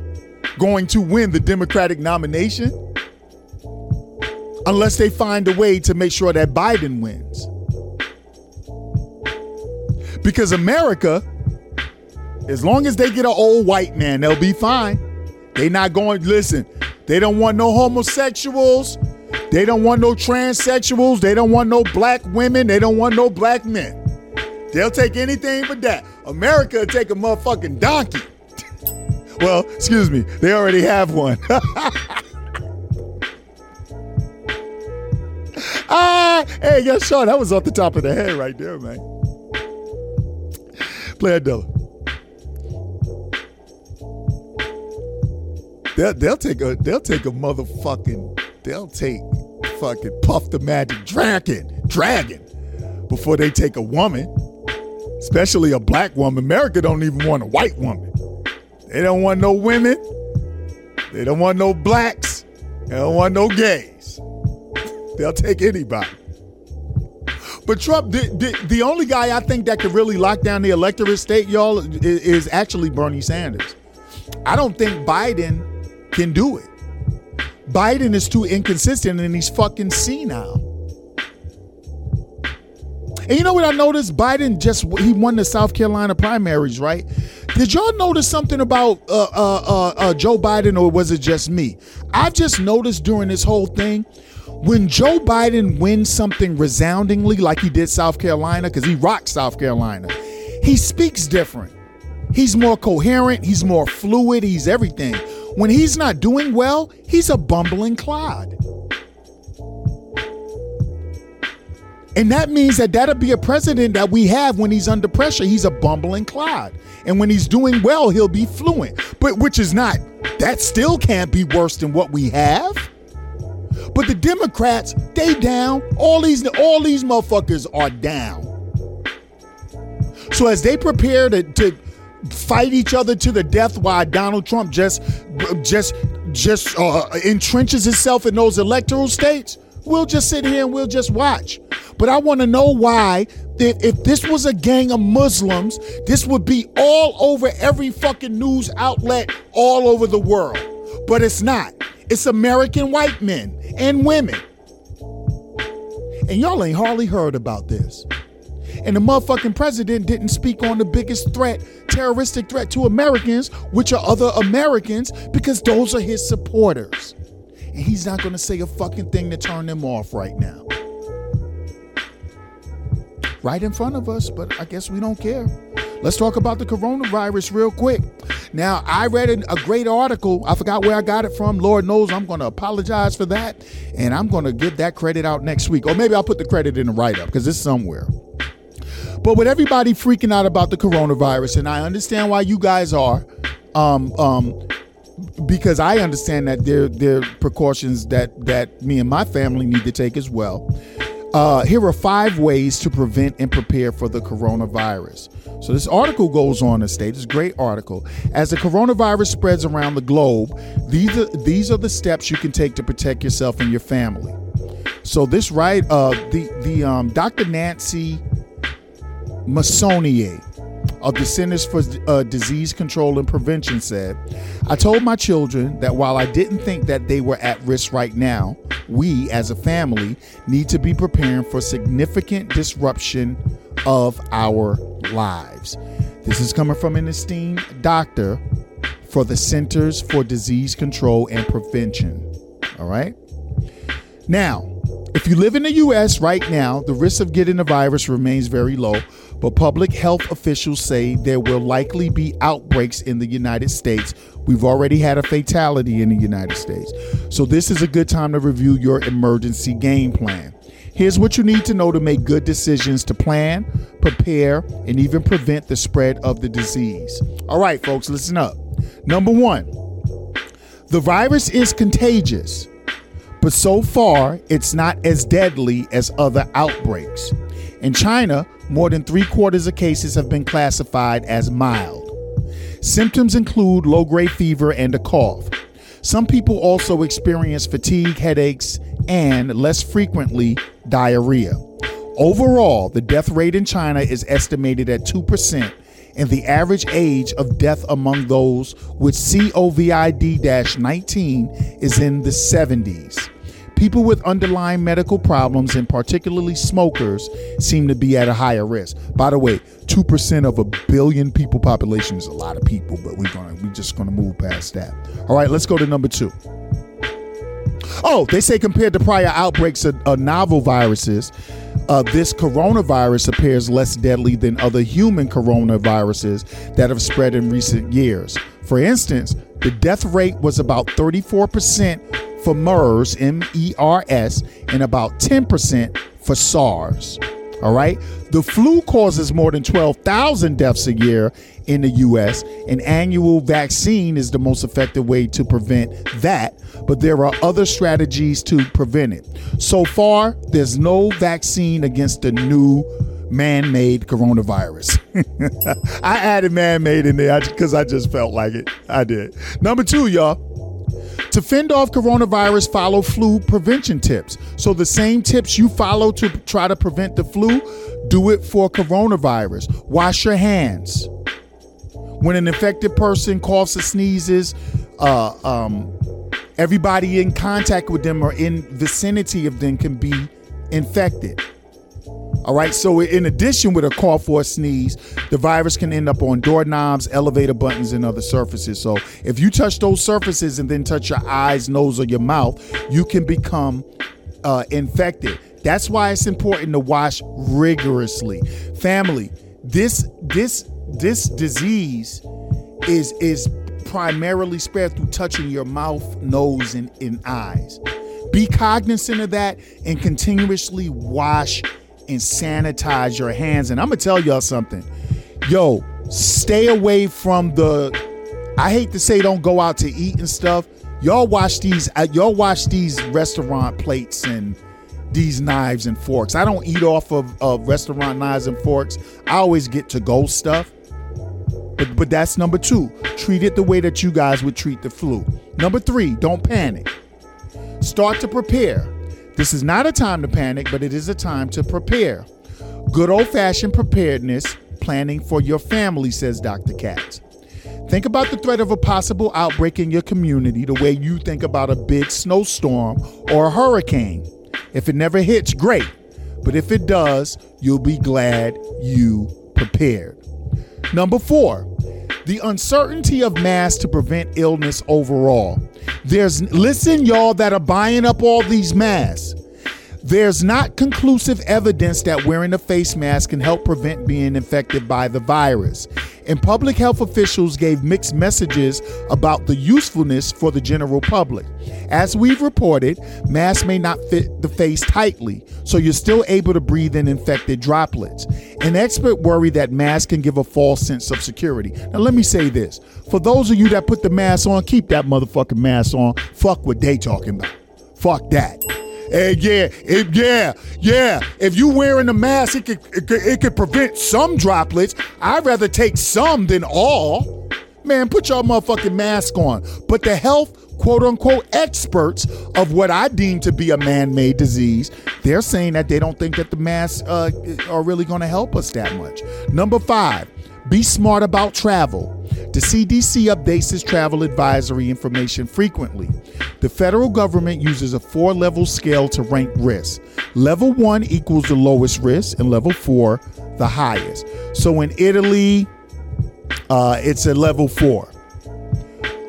going to win the Democratic nomination unless they find a way to make sure that Biden wins. Because America, as long as they get an old white man, they'll be fine. They not going, listen, they don't want no homosexuals. They don't want no transsexuals. They don't want no black women. They don't want no black men. They'll take anything but that. America take a motherfucking donkey. well, excuse me, they already have one. ah, hey, yeah, Sean, that was off the top of the head right there, man. Play Dilla. They'll, they'll take a they'll take a motherfucking they'll take fucking Puff the Magic Dragon dragon before they take a woman especially a black woman. America don't even want a white woman. They don't want no women. They don't want no blacks. They don't want no gays. They'll take anybody. But Trump, the, the, the, only guy I think that could really lock down the electorate state, y'all, is, is actually Bernie Sanders. I don't think Biden can do it. Biden is too inconsistent and he's fucking senile. And you know what I noticed? Biden just he won the South Carolina primaries, right? Did y'all notice something about uh, uh, uh, uh, Joe Biden, or was it just me? I've just noticed during this whole thing, when Joe Biden wins something resoundingly, like he did South Carolina, because he rocked South Carolina, he speaks different. He's more coherent. He's more fluid. He's everything. When he's not doing well, he's a bumbling clod. And that means that that'll be a president that we have when he's under pressure. He's a bumbling clod. And when he's doing well, he'll be fluent. But which is not, that still can't be worse than what we have. But the Democrats, they down. All these all these motherfuckers are down. So as they prepare to, to fight each other to the death while Donald Trump just just just uh, entrenches himself in those electoral states, we'll just sit here and we'll just watch. But I want to know why, that if this was a gang of Muslims, this would be all over every fucking news outlet all over the world. But it's not. It's American white men and women. And y'all ain't hardly heard about this. And the motherfucking president didn't speak on the biggest threat, terroristic threat to Americans, which are other Americans, because those are his supporters. And he's not gonna say a fucking thing to turn them off right now. Right in front of us, but I guess we don't care. Let's talk about the coronavirus real quick. Now, I read a great article. I forgot where I got it from. Lord knows I'm going to apologize for that. And I'm going to give that credit out next week. Or maybe I'll put the credit in the write up because it's somewhere. But with everybody freaking out about the coronavirus, and I understand why you guys are, um, um, because I understand that there there are precautions that that me and my family need to take as well. Uh, here are five ways to prevent and prepare for the coronavirus. So this article goes on to state, it's a great article. As the coronavirus spreads around the globe, these are these are the steps you can take to protect yourself and your family. So this right, uh, the the um, Dr. Nancy Messonnier of the Centers for uh, Disease Control and Prevention said, I told my children that while I didn't think that they were at risk right now, we as a family need to be preparing for significant disruption of our lives. This is coming from an esteemed doctor for the Centers for Disease Control and Prevention. All right. Now, if you live in the US right now, the risk of getting the virus remains very low, but public health officials say there will likely be outbreaks in the United States. We've already had a fatality in the United States. So, this is a good time to review your emergency game plan. Here's what you need to know to make good decisions to plan, prepare, and even prevent the spread of the disease. All right, folks, listen up. Number one, the virus is contagious, but so far it's not as deadly as other outbreaks. In China, more than three quarters of cases have been classified as mild. Symptoms include low grade fever and a cough. Some people also experience fatigue, headaches, and less frequently, diarrhea. Overall, the death rate in China is estimated at 2%, and the average age of death among those with COVID 19 is in the 70s. People with underlying medical problems, and particularly smokers, seem to be at a higher risk. By the way, two percent of a billion people population is a lot of people, but we're gonna we're just gonna move past that. All right, let's go to number two. Oh, they say compared to prior outbreaks of, of novel viruses, uh, this coronavirus appears less deadly than other human coronaviruses that have spread in recent years. For instance, the death rate was about 34% for MERS, M E R S, and about 10% for SARS. All right. The flu causes more than 12,000 deaths a year in the U.S. An annual vaccine is the most effective way to prevent that, but there are other strategies to prevent it. So far, there's no vaccine against the new man made coronavirus. I added man made in there because I just felt like it. I did. Number two, y'all. To fend off coronavirus, follow flu prevention tips. So, the same tips you follow to try to prevent the flu, do it for coronavirus. Wash your hands. When an infected person coughs or sneezes, uh, um, everybody in contact with them or in vicinity of them can be infected. All right. So, in addition, with a cough or a sneeze, the virus can end up on doorknobs, elevator buttons, and other surfaces. So, if you touch those surfaces and then touch your eyes, nose, or your mouth, you can become uh, infected. That's why it's important to wash rigorously. Family, this this this disease is is primarily spread through touching your mouth, nose, and, and eyes. Be cognizant of that and continuously wash and sanitize your hands. And I'm gonna tell y'all something. Yo, stay away from the I hate to say don't go out to eat and stuff. Y'all watch these uh, y'all watch these restaurant plates and these knives and forks. I don't eat off of, of restaurant knives and forks. I always get to go stuff. But but that's number two. Treat it the way that you guys would treat the flu. Number three, don't panic. Start to prepare. This is not a time to panic, but it is a time to prepare. Good old fashioned preparedness, planning for your family, says Dr. Katz. Think about the threat of a possible outbreak in your community the way you think about a big snowstorm or a hurricane. If it never hits, great. but if it does, you'll be glad you prepared. Number four, the uncertainty of masks to prevent illness overall. There's, listen, y'all that are buying up all these masks. There's not conclusive evidence that wearing a face mask can help prevent being infected by the virus. And public health officials gave mixed messages about the usefulness for the general public. As we've reported, masks may not fit the face tightly, so you're still able to breathe in infected droplets. An expert worry that masks can give a false sense of security. Now, let me say this for those of you that put the mask on, keep that motherfucking mask on. Fuck what they talking about. Fuck that. Hey, yeah, it, yeah, yeah. If you wearing a mask, it could, it could it could prevent some droplets. I'd rather take some than all. Man, put your motherfucking mask on. But the health quote unquote experts of what I deem to be a man made disease, they're saying that they don't think that the masks uh, are really going to help us that much. Number five, be smart about travel. The CDC updates its travel advisory information frequently. The federal government uses a four level scale to rank risk. Level one equals the lowest risk, and level four, the highest. So in Italy, uh, it's a level four.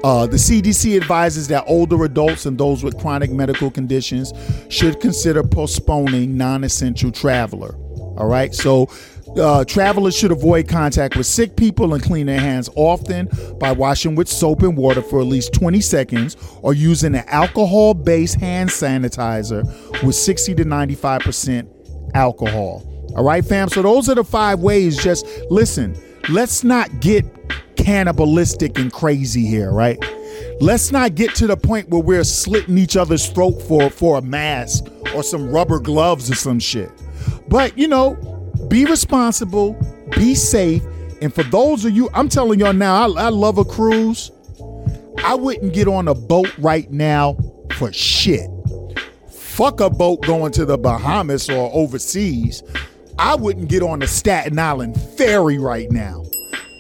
Uh, the CDC advises that older adults and those with chronic medical conditions should consider postponing non essential traveler. All right, so uh, travelers should avoid contact with sick people and clean their hands often by washing with soap and water for at least 20 seconds or using an alcohol based hand sanitizer with 60 to 95% alcohol. All right, fam? So those are the five ways. Just listen, let's not get cannibalistic and crazy here, right? Let's not get to the point where we're slitting each other's throat for, for a mask or some rubber gloves or some shit. But, you know, be responsible, be safe. And for those of you, I'm telling y'all now, I, I love a cruise. I wouldn't get on a boat right now for shit. Fuck a boat going to the Bahamas or overseas. I wouldn't get on the Staten Island ferry right now.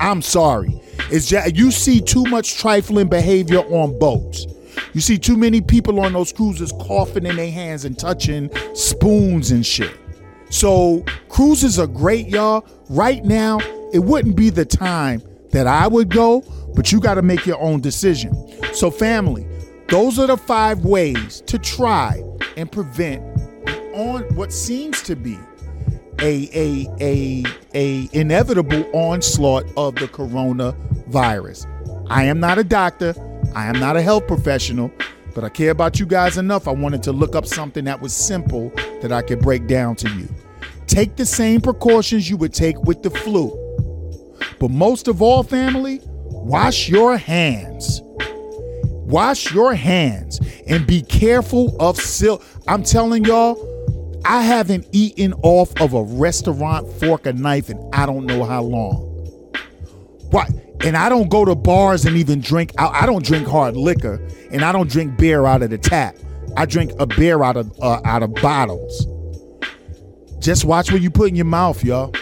I'm sorry. It's just you see too much trifling behavior on boats. You see too many people on those cruises coughing in their hands and touching spoons and shit. So cruises are great, y'all. Right now, it wouldn't be the time that I would go, but you got to make your own decision. So, family, those are the five ways to try and prevent on what seems to be a a a a inevitable onslaught of the coronavirus. I am not a doctor. I am not a health professional, but I care about you guys enough. I wanted to look up something that was simple that I could break down to you. Take the same precautions you would take with the flu. But most of all, family, wash your hands. Wash your hands and be careful of silk. I'm telling y'all, I haven't eaten off of a restaurant fork and knife in I don't know how long. What? And I don't go to bars and even drink. I, I don't drink hard liquor, and I don't drink beer out of the tap. I drink a beer out of uh, out of bottles. Just watch what you put in your mouth, y'all.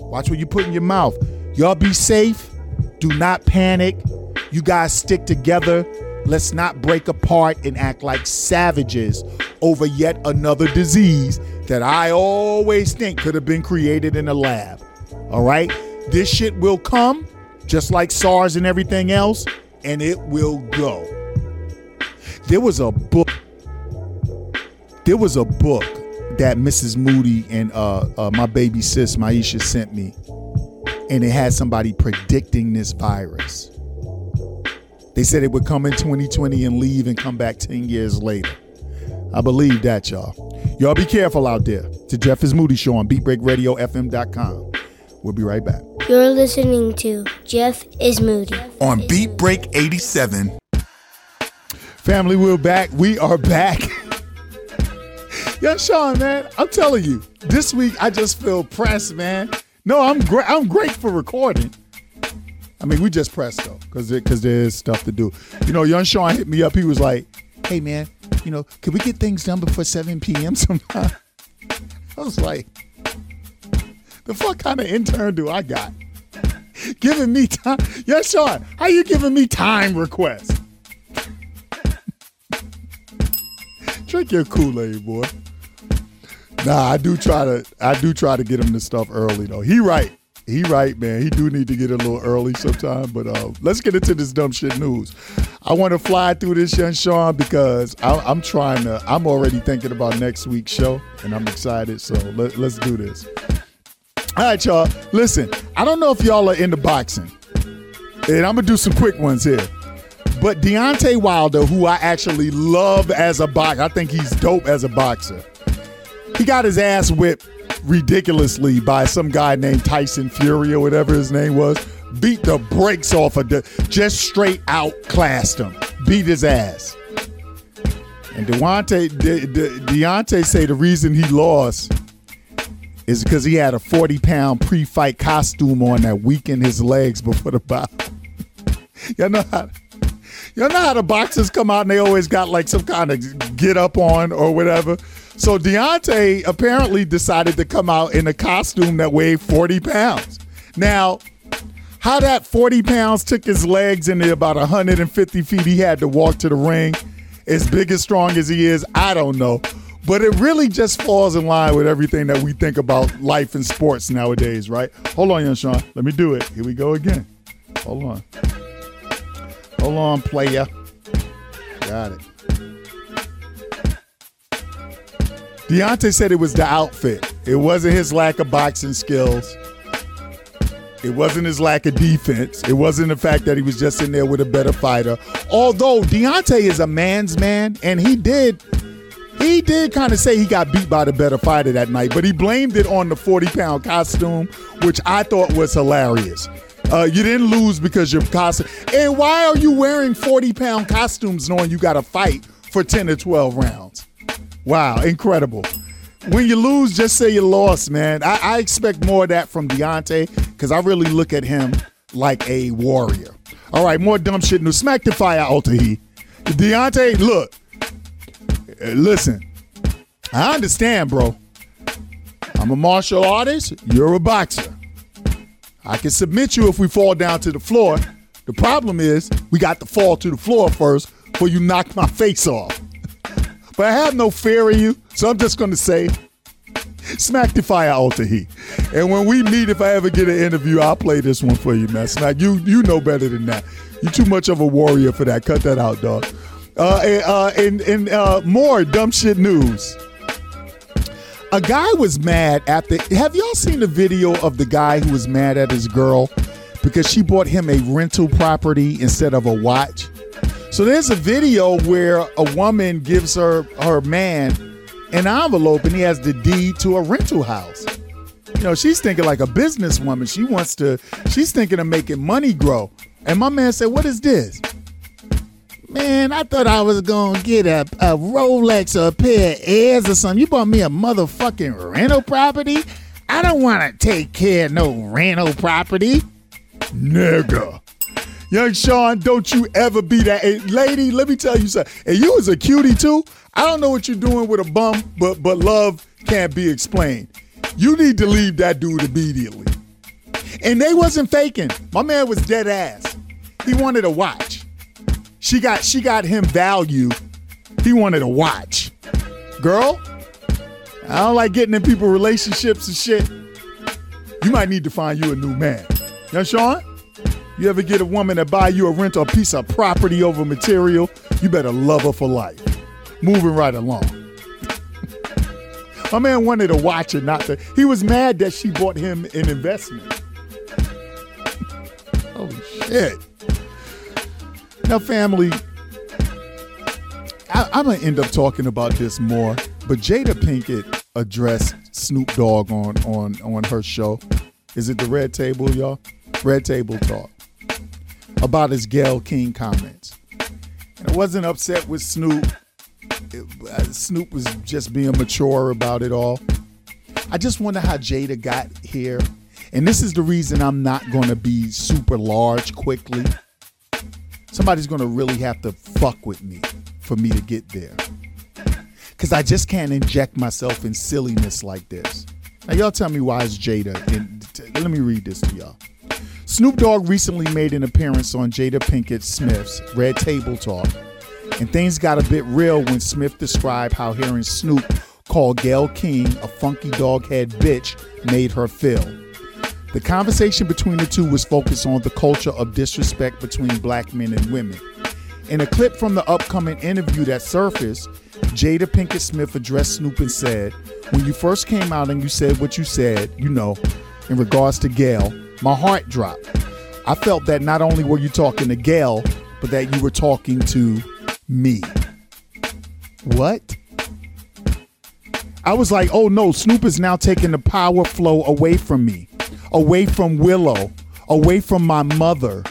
Watch what you put in your mouth. Y'all be safe. Do not panic. You guys stick together. Let's not break apart and act like savages over yet another disease that I always think could have been created in a lab. All right? This shit will come, just like SARS and everything else, and it will go. There was a book. There was a book that Mrs. Moody and uh, uh, my baby sis Maisha sent me, and it had somebody predicting this virus. They said it would come in 2020 and leave and come back 10 years later. I believe that, y'all. Y'all be careful out there. To Jeff is Moody Show on BeatBreakRadioFM.com. We'll be right back. You're listening to Jeff is Moody on Beat Break 87. Family, we're back. We are back. Yeah, Sean, man, I'm telling you, this week I just feel pressed, man. No, I'm great. I'm great for recording. I mean, we just pressed though, cause cause there's stuff to do. You know, young Sean hit me up. He was like, "Hey, man, you know, can we get things done before 7 p.m. sometime?" I was like, "The fuck kind of intern do I got? Giving me time? Yeah, Sean, how you giving me time requests?" Drink your Kool Aid, boy. Nah, I do try to I do try to get him the stuff early though. He right. He right, man. He do need to get a little early sometime. But uh, let's get into this dumb shit news. I want to fly through this, young Sean, because I, I'm trying to. I'm already thinking about next week's show, and I'm excited. So let, let's do this. All right, y'all. Listen, I don't know if y'all are into boxing, and I'm gonna do some quick ones here. But Deontay Wilder, who I actually love as a boxer, I think he's dope as a boxer. He got his ass whipped ridiculously by some guy named Tyson Fury or whatever his name was. Beat the brakes off of just straight outclassed him. Beat his ass. And Deontay, De, De, Deontay say the reason he lost is because he had a 40 pound pre fight costume on that weakened his legs before the bout. y'all know how. Y'all know how the boxers come out and they always got like some kind of get up on or whatever. So Deontay apparently decided to come out in a costume that weighed 40 pounds. Now, how that 40 pounds took his legs in the about 150 feet he had to walk to the ring, as big as strong as he is, I don't know. But it really just falls in line with everything that we think about life and sports nowadays, right? Hold on, young Sean. Let me do it. Here we go again. Hold on. Hold on, player. Got it. Deontay said it was the outfit. It wasn't his lack of boxing skills. It wasn't his lack of defense. It wasn't the fact that he was just in there with a better fighter. Although Deontay is a man's man, and he did he did kind of say he got beat by the better fighter that night, but he blamed it on the 40 pound costume, which I thought was hilarious. Uh, you didn't lose because your costume. And why are you wearing 40 pound costumes knowing you got to fight for 10 to 12 rounds? Wow, incredible. When you lose, just say you lost, man. I, I expect more of that from Deontay because I really look at him like a warrior. All right, more dumb shit news. Smack the fire, Altahi. Deontay, look, listen, I understand, bro. I'm a martial artist. You're a boxer. I can submit you if we fall down to the floor. The problem is we got to fall to the floor first before you knock my face off. But I have no fear of you, so I'm just going to say, smack the fire altar heat. And when we meet, if I ever get an interview, I'll play this one for you, man. Smack, you you know better than that. You're too much of a warrior for that. Cut that out, dog. Uh, and, uh, and, and uh, more dumb shit news. A guy was mad at the. Have y'all seen the video of the guy who was mad at his girl because she bought him a rental property instead of a watch? So there's a video where a woman gives her her man an envelope and he has the deed to a rental house. You know, she's thinking like a businesswoman. She wants to, she's thinking of making money grow. And my man said, What is this? Man, I thought I was gonna get a, a Rolex or a pair of Airs or something. You bought me a motherfucking rental property? I don't wanna take care of no rental property. Nigga. Young Sean, don't you ever be that hey, lady. Let me tell you something. And you was a cutie too. I don't know what you're doing with a bum, but but love can't be explained. You need to leave that dude immediately. And they wasn't faking. My man was dead ass. He wanted a watch. She got she got him value. He wanted a watch. Girl, I don't like getting in people relationships and shit. You might need to find you a new man. Young Sean? You ever get a woman to buy you a rental piece of property over material? You better love her for life. Moving right along. My man wanted to watch it, not to. He was mad that she bought him an investment. Holy shit. Now, family, I, am to end up talking about this more, but Jada Pinkett addressed Snoop Dogg on, on, on her show. Is it the Red Table, y'all? Red Table Talk about his Gayle King comments. And I wasn't upset with Snoop. It, uh, Snoop was just being mature about it all. I just wonder how Jada got here. And this is the reason I'm not going to be super large quickly. Somebody's to really have to fuck with me for me to get there. Because I just can't inject myself in silliness like this. Now, y'all tell me why is Jada. And t- let me read this to y'all. Snoop Dogg recently made an appearance on Jada Pinkett Smith's Red Table Talk, and things got a bit real when Smith described how hearing Snoop called Gayle King a funky doghead bitch made her feel. The conversation between the two was focused on the culture of disrespect between black men and women. In a clip from the upcoming interview that surfaced, Jada Pinkett Smith addressed Snoop and said, When you first came out and you said what you said, you know, in regards to Gayle, my heart dropped. I felt that not only were you talking to Gayle, but that you were talking to me. What? I was like, oh no, Snoop is now taking the power flow away from me, away from Willow, away from my mother.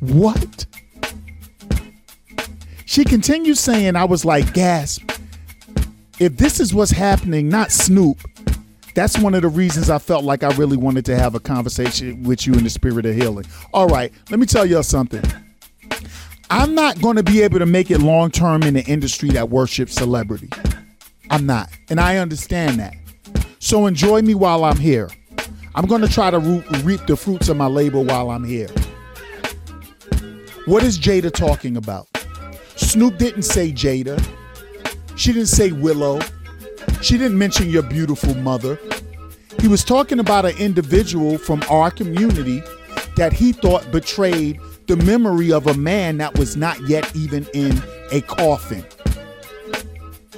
What? She continued saying, I was like, gasp. If this is what's happening, not Snoop, that's one of the reasons I felt like I really wanted to have a conversation with you in the spirit of healing. All right, let me tell y'all something. I'm not going to be able to make it long term in the industry that worships celebrity. I'm not. And I understand that. So enjoy me while I'm here. I'm going to try to reap the fruits of my labor while I'm here. What is Jada talking about? Snoop didn't say Jada. She didn't say Willow. She didn't mention your beautiful mother. He was talking about an individual from our community that he thought betrayed the memory of a man that was not yet even in a coffin.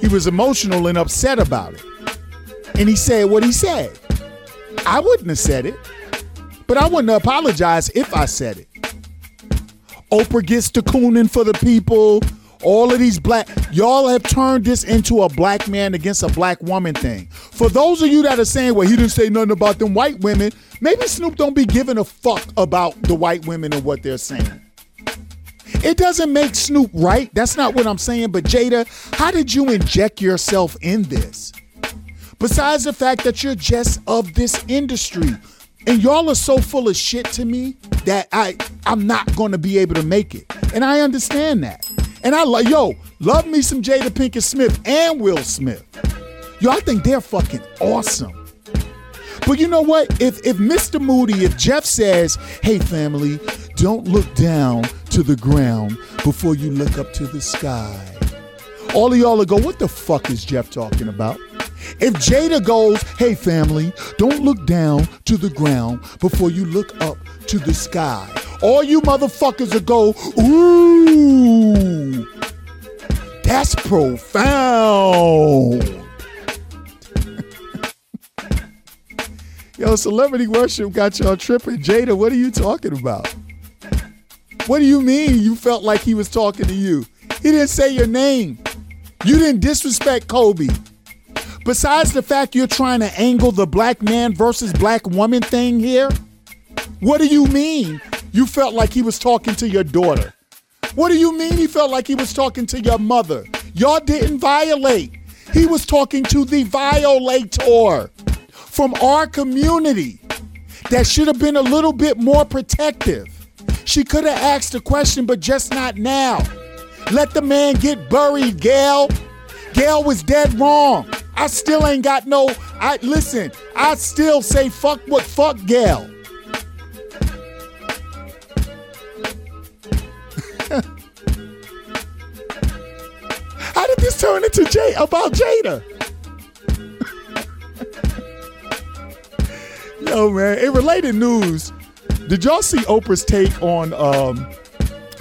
He was emotional and upset about it. And he said what he said. I wouldn't have said it, but I wouldn't apologize if I said it. Oprah gets to cooning for the people. All of these black, y'all have turned this into a black man against a black woman thing. For those of you that are saying, well, he didn't say nothing about them white women, maybe Snoop don't be giving a fuck about the white women and what they're saying. It doesn't make Snoop right. That's not what I'm saying. But Jada, how did you inject yourself in this? Besides the fact that you're just of this industry. And y'all are so full of shit to me that I I'm not gonna be able to make it. And I understand that. And I like yo, love me some Jada Pinkett Smith and Will Smith. Yo, I think they're fucking awesome. But you know what? If if Mr. Moody, if Jeff says, "Hey family, don't look down to the ground before you look up to the sky," all of y'all will go, "What the fuck is Jeff talking about?" If Jada goes, "Hey family, don't look down to the ground before you look up to the sky," all you motherfuckers will go, "Ooh, that's profound." Yo, celebrity worship got y'all tripping. Jada, what are you talking about? What do you mean you felt like he was talking to you? He didn't say your name. You didn't disrespect Kobe. Besides the fact you're trying to angle the black man versus black woman thing here, what do you mean you felt like he was talking to your daughter? What do you mean he felt like he was talking to your mother? Y'all didn't violate. He was talking to the violator from our community that should have been a little bit more protective. She could have asked a question, but just not now. Let the man get buried, Gayle. Gayle was dead wrong. I still ain't got no. I listen. I still say fuck what fuck Gayle. How did this turn into Jay about Jada? Yo, man. In related news, did y'all see Oprah's take on um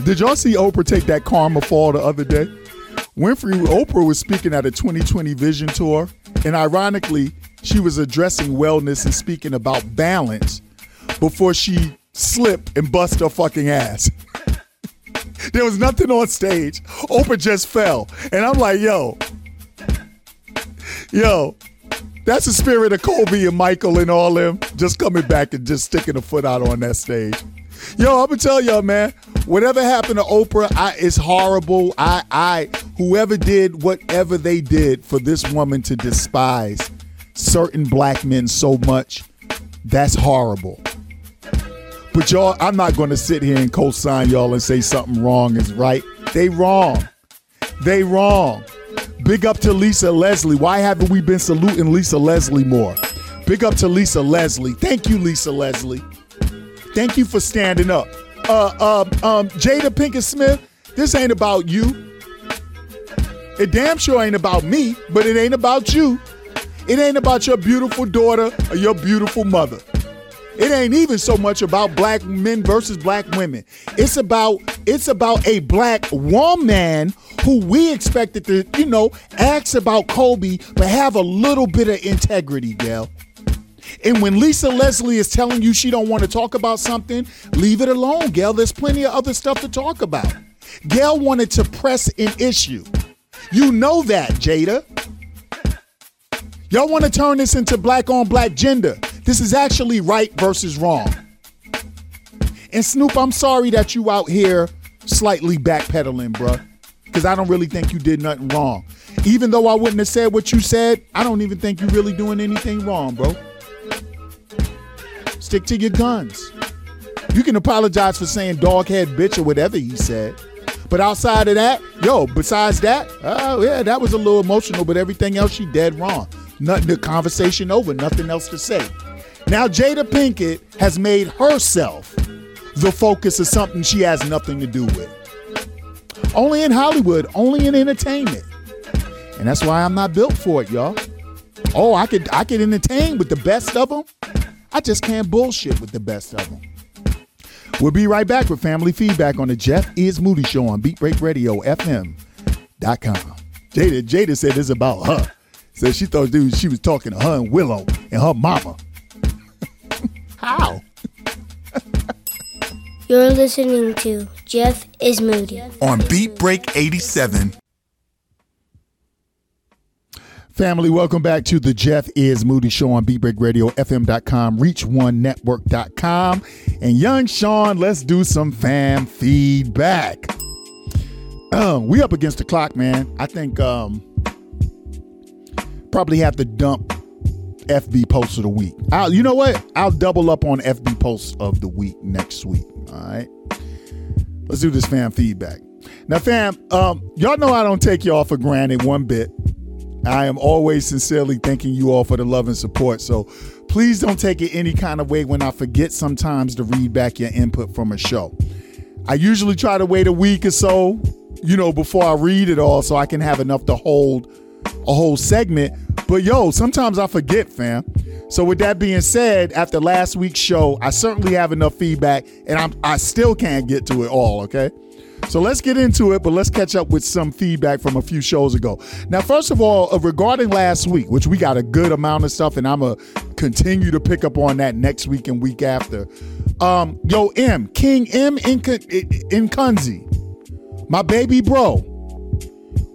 did y'all see Oprah take that karma fall the other day? Winfrey Oprah was speaking at a 2020 vision tour, and ironically, she was addressing wellness and speaking about balance before she slipped and bust her fucking ass. there was nothing on stage. Oprah just fell. And I'm like, yo, yo, that's the spirit of Kobe and Michael and all them just coming back and just sticking a foot out on that stage. Yo, I'm gonna tell y'all, man. Whatever happened to Oprah, I, it's horrible. I, I, whoever did whatever they did for this woman to despise certain black men so much, that's horrible. But y'all, I'm not gonna sit here and co-sign y'all and say something wrong is right. They wrong. They wrong. Big up to Lisa Leslie. Why haven't we been saluting Lisa Leslie more? Big up to Lisa Leslie. Thank you, Lisa Leslie. Thank you for standing up. Uh, uh, um, Jada Pinkett Smith, this ain't about you. It damn sure ain't about me, but it ain't about you. It ain't about your beautiful daughter or your beautiful mother. It ain't even so much about black men versus black women. It's about it's about a black woman who we expected to, you know, ask about Kobe, but have a little bit of integrity, Gayle. And when Lisa Leslie is telling you she don't want to talk about something, leave it alone, Gayle. There's plenty of other stuff to talk about. Gayle wanted to press an issue. You know that, Jada. Y'all want to turn this into black on black gender. This is actually right versus wrong. And Snoop, I'm sorry that you out here slightly backpedaling, bruh. Because I don't really think you did nothing wrong. Even though I wouldn't have said what you said, I don't even think you're really doing anything wrong, bro. Stick to your guns. You can apologize for saying doghead bitch or whatever he said. But outside of that, yo, besides that, oh yeah, that was a little emotional, but everything else she dead wrong. Nothing the conversation over, nothing else to say. Now Jada Pinkett has made herself the focus of something she has nothing to do with. Only in Hollywood, only in entertainment. And that's why I'm not built for it, y'all. Oh, I could I could entertain with the best of them. I just can't bullshit with the best of them. We'll be right back with family feedback on the Jeff is Moody Show on BeatBreakRadioFM.com. Jada, Jada said this about her. Said she thought dude, she was talking to her and Willow and her mama. How? You're listening to Jeff is Moody. On Beat Break 87. Family, welcome back to the Jeff is Moody Show on BeatBreakRadioFM.com, ReachOneNetwork.com. And young Sean, let's do some fam feedback. Um, we up against the clock, man. I think um, probably have to dump FB posts of the week. I'll, you know what? I'll double up on FB posts of the week next week. All right. Let's do this fam feedback. Now, fam, um, y'all know I don't take y'all for granted one bit. I am always sincerely thanking you all for the love and support. So please don't take it any kind of way when I forget sometimes to read back your input from a show. I usually try to wait a week or so, you know, before I read it all so I can have enough to hold a whole segment. But yo, sometimes I forget, fam. So with that being said, after last week's show, I certainly have enough feedback and I'm I still can't get to it all, okay? So let's get into it, but let's catch up with some feedback from a few shows ago. Now, first of all, uh, regarding last week, which we got a good amount of stuff, and I'm going to continue to pick up on that next week and week after. Um, yo, M, King M in, in Kunzi, my baby bro,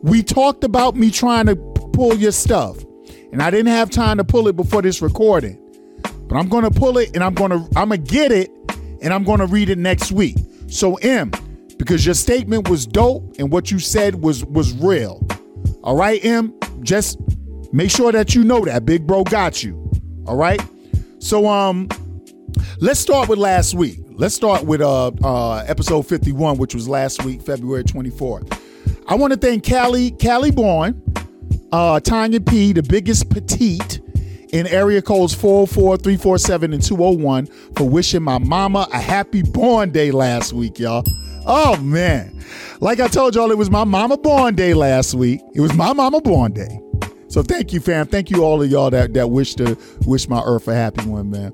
we talked about me trying to pull your stuff, and I didn't have time to pull it before this recording. But I'm to pull it, and I'm to I'm to get it, and I'm to read it next week. So, M, because your statement was dope and what you said was was real. All right, M. Just make sure that you know that Big Bro got you. All right. So um, let's start with last week. Let's start with uh, uh episode 51, which was last week, February 24th. I want to thank Callie, Callie Bourne, uh, Tanya P, the biggest petite in area codes 404, 347, and 201 for wishing my mama a happy born day last week, y'all. Oh man. Like I told y'all, it was my mama born day last week. It was my mama born day. So thank you, fam. Thank you all of y'all that, that wish to wish my earth a happy one, man.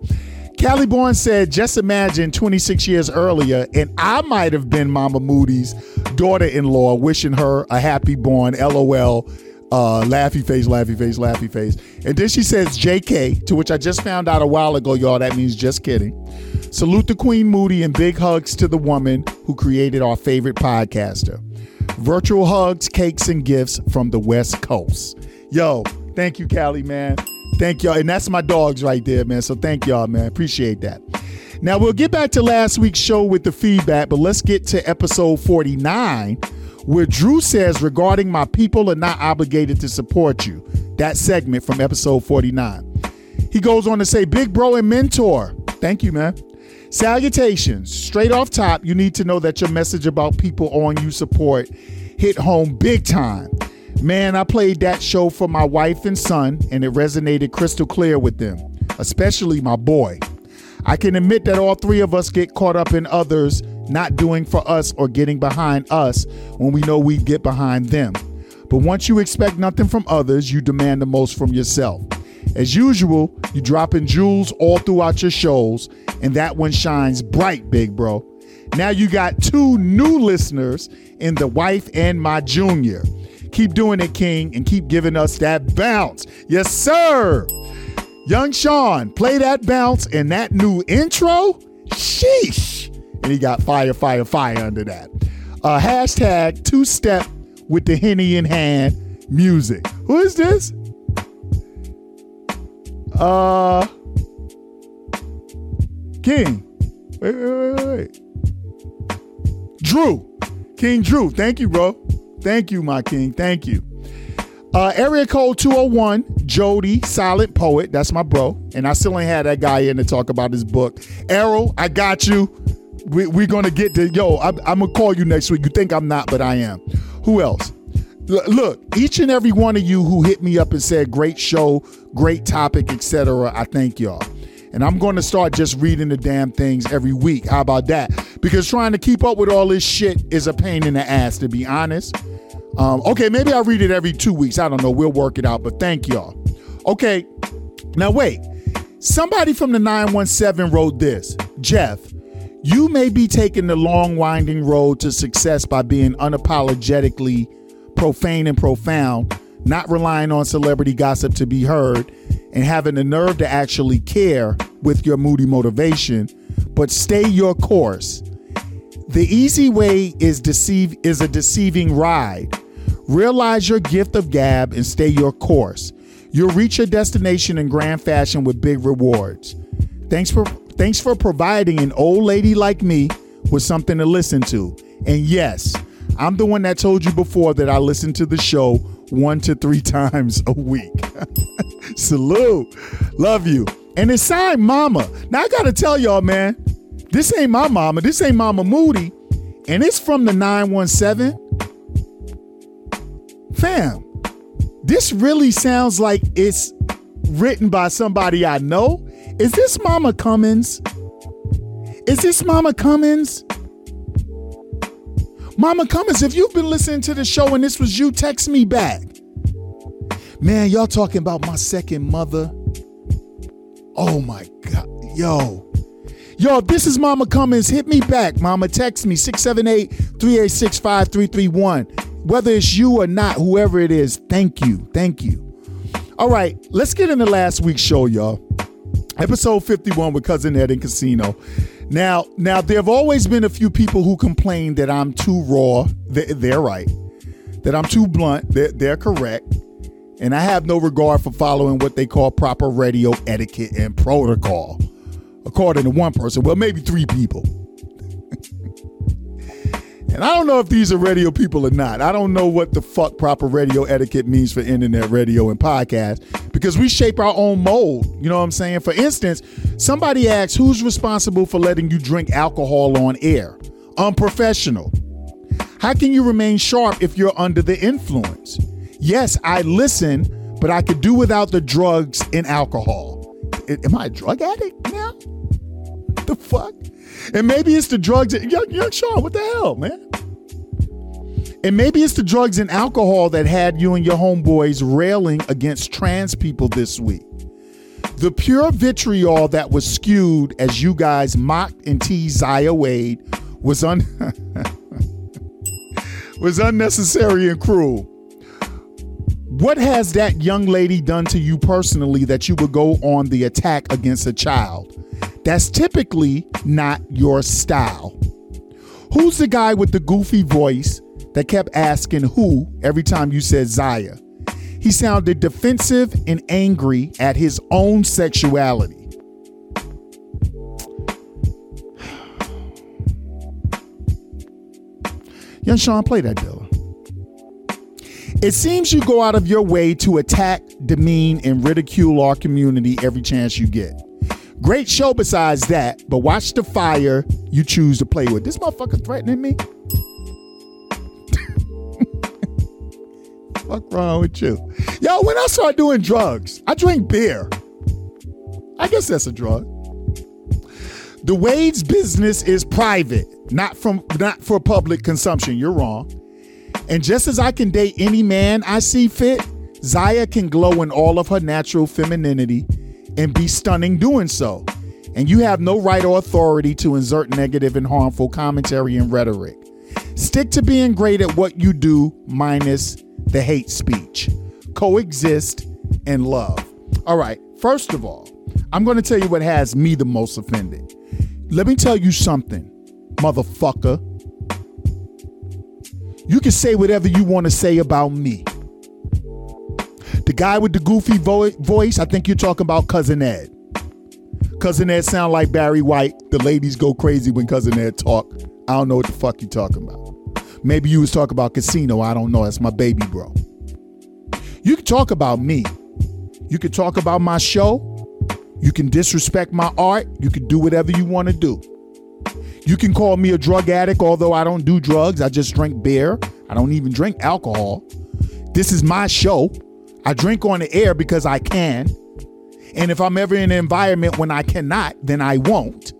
Callie Bourne said, just imagine 26 years earlier, and I might have been Mama Moody's daughter-in-law wishing her a happy born, LOL, uh, laughy face, laughy face, laughy face. And then she says JK, to which I just found out a while ago, y'all, that means just kidding. Salute the Queen Moody and big hugs to the woman who created our favorite podcaster. Virtual hugs, cakes, and gifts from the West Coast. Yo, thank you, Callie, man. Thank y'all. And that's my dogs right there, man. So thank y'all, man. Appreciate that. Now we'll get back to last week's show with the feedback, but let's get to episode 49, where Drew says, regarding my people are not obligated to support you. That segment from episode 49. He goes on to say, Big bro and mentor. Thank you, man. Salutations. Straight off top, you need to know that your message about people on you support hit home big time. Man, I played that show for my wife and son, and it resonated crystal clear with them, especially my boy. I can admit that all three of us get caught up in others not doing for us or getting behind us when we know we get behind them. But once you expect nothing from others, you demand the most from yourself. As usual, you dropping jewels all throughout your shows, and that one shines bright, big bro. Now you got two new listeners in the wife and my junior. Keep doing it, King, and keep giving us that bounce. Yes, sir. Young Sean, play that bounce and that new intro. Sheesh. And he got fire, fire, fire under that. Uh, hashtag two step with the Henny in hand music. Who is this? Uh, King. Wait, wait, wait, wait. Drew. King Drew. Thank you, bro. Thank you, my king. Thank you. Uh, area code 201, Jody, Silent Poet. That's my bro. And I still ain't had that guy in to talk about his book. Arrow, I got you. We, we're going to get to, yo, I'm, I'm going to call you next week. You think I'm not, but I am. Who else? Look, each and every one of you who hit me up and said, great show, great topic, etc. I thank y'all. And I'm going to start just reading the damn things every week. How about that? Because trying to keep up with all this shit is a pain in the ass, to be honest. Um, okay, maybe I'll read it every two weeks. I don't know. We'll work it out, but thank y'all. Okay, now wait. Somebody from the 917 wrote this Jeff, you may be taking the long, winding road to success by being unapologetically profane and profound, not relying on celebrity gossip to be heard, and having the nerve to actually care with your moody motivation, but stay your course. The easy way is deceive is a deceiving ride. Realize your gift of gab and stay your course. You'll reach your destination in grand fashion with big rewards. Thanks for thanks for providing an old lady like me with something to listen to. And yes, I'm the one that told you before that I listen to the show one to three times a week. Salute. Love you. And it's signed Mama. Now I gotta tell y'all, man, this ain't my mama. This ain't Mama Moody. And it's from the 917. Fam, this really sounds like it's written by somebody I know. Is this Mama Cummins? Is this Mama Cummins? Mama Cummins, if you've been listening to the show and this was you, text me back. Man, y'all talking about my second mother. Oh my God. Yo. Yo, this is Mama Cummins, hit me back. Mama, text me 678 386 5331. Whether it's you or not, whoever it is, thank you. Thank you. All right, let's get into last week's show, y'all. Episode 51 with Cousin Ed in Casino. Now, now there have always been a few people who complain that I'm too raw. They're, right. That I'm too blunt. They're correct. And I have no regard for following what they call proper radio etiquette and protocol, according to one person. Well, maybe three people. and I don't know if these are radio people or not. I don't know what the fuck proper radio etiquette means for internet radio and podcast because we shape our own mold. You know what I'm saying? For instance, somebody asks who's responsible for letting you drink alcohol on air? Unprofessional. How can you remain sharp if you're under the influence? Yes, I listen, but I could do without the drugs and alcohol. Am I a drug addict now? The fuck? And maybe it's the drugs. Young, young Sean, what the hell, man? And maybe it's the drugs and alcohol that had you and your homeboys railing against trans people this week. The pure vitriol that was skewed as you guys mocked and teased Zaya Wade was un was unnecessary and cruel. What has that young lady done to you personally that you would go on the attack against a child? That's typically not your style. Who's the guy with the goofy voice that kept asking who every time you said Zaya? He sounded defensive and angry at his own sexuality. Young Sean, play that Dilla. It seems you go out of your way to attack, demean, and ridicule our community every chance you get. Great show besides that, but watch the fire you choose to play with. This motherfucker threatening me? Fuck wrong with you? Yo, when I start doing drugs, I drink beer. I guess that's a drug. The Wade's business is private, not from not for public consumption. You're wrong. And just as I can date any man I see fit, Zaya can glow in all of her natural femininity and be stunning doing so. And you have no right or authority to insert negative and harmful commentary and rhetoric. Stick to being great at what you do, minus the hate speech. Coexist and love. All right, first of all, I'm going to tell you what has me the most offended. Let me tell you something, motherfucker. You can say whatever you want to say about me. The guy with the goofy vo- voice, I think you're talking about Cousin Ed. Cousin Ed sound like Barry White. The ladies go crazy when Cousin Ed talk. I don't know what the fuck you talking about. Maybe you was talking about Casino. I don't know. That's my baby bro. You can talk about me. You can talk about my show. You can disrespect my art. You can do whatever you want to do. You can call me a drug addict, although I don't do drugs. I just drink beer. I don't even drink alcohol. This is my show. I drink on the air because I can. And if I'm ever in an environment when I cannot, then I won't.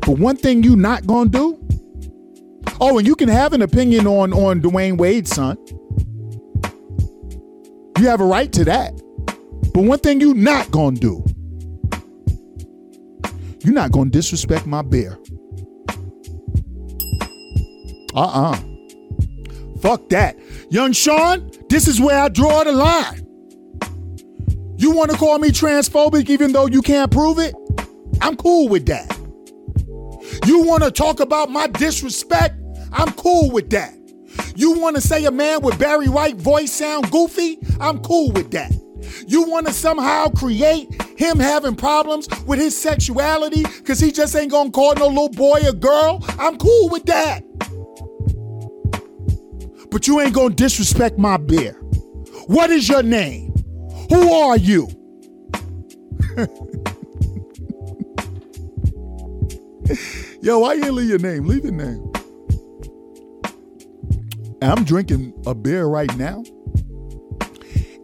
But one thing you not gonna do. Oh, and you can have an opinion on on Dwyane Wade's son. You have a right to that. But one thing you not gonna do. You're not gonna disrespect my bear. Uh-uh. Fuck that. Young Sean, this is where I draw the line. You want to call me transphobic even though you can't prove it? I'm cool with that. You want to talk about my disrespect? I'm cool with that. You want to say a man with Barry White voice sound goofy? I'm cool with that. You want to somehow create him having problems with his sexuality because he just ain't gonna call no little boy a girl? I'm cool with that. But you ain't gonna disrespect my beer. What is your name? Who are you? Yo, why you ain't leave your name? Leave your name. I'm drinking a beer right now.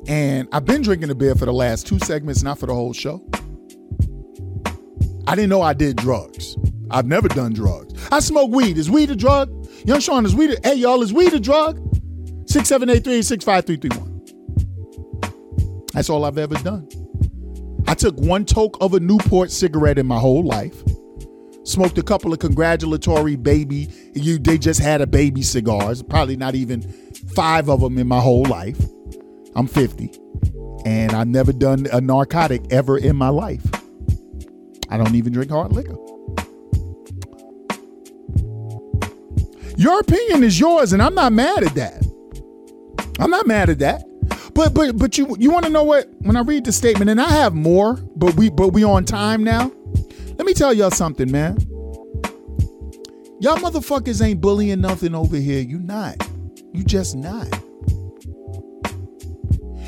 And I've been drinking a beer for the last two segments, not for the whole show. I didn't know I did drugs. I've never done drugs. I smoke weed. Is weed a drug? Young Sean, is weed hey y'all, is weed a drug? 678-365-331. That's all I've ever done. I took one toke of a Newport cigarette in my whole life. Smoked a couple of congratulatory baby, you they just had a baby cigars, probably not even five of them in my whole life. I'm 50. And I've never done a narcotic ever in my life. I don't even drink hard liquor. Your opinion is yours, and I'm not mad at that. I'm not mad at that. But but but you you want to know what? When I read the statement, and I have more, but we but we on time now. Let me tell y'all something, man. Y'all motherfuckers ain't bullying nothing over here. You not. You just not.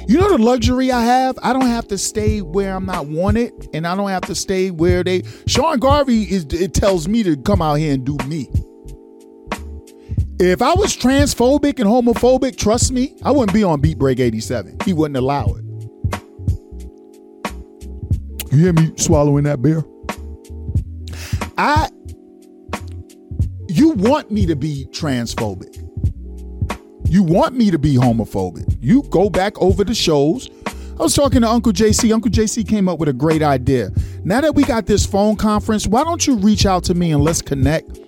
You know the luxury I have? I don't have to stay where I'm not wanted, and I don't have to stay where they. Sean Garvey is. It tells me to come out here and do me. If I was transphobic and homophobic, trust me, I wouldn't be on Beat Break 87. He wouldn't allow it. You hear me swallowing that beer? I. You want me to be transphobic. You want me to be homophobic. You go back over the shows. I was talking to Uncle JC. Uncle JC came up with a great idea. Now that we got this phone conference, why don't you reach out to me and let's connect?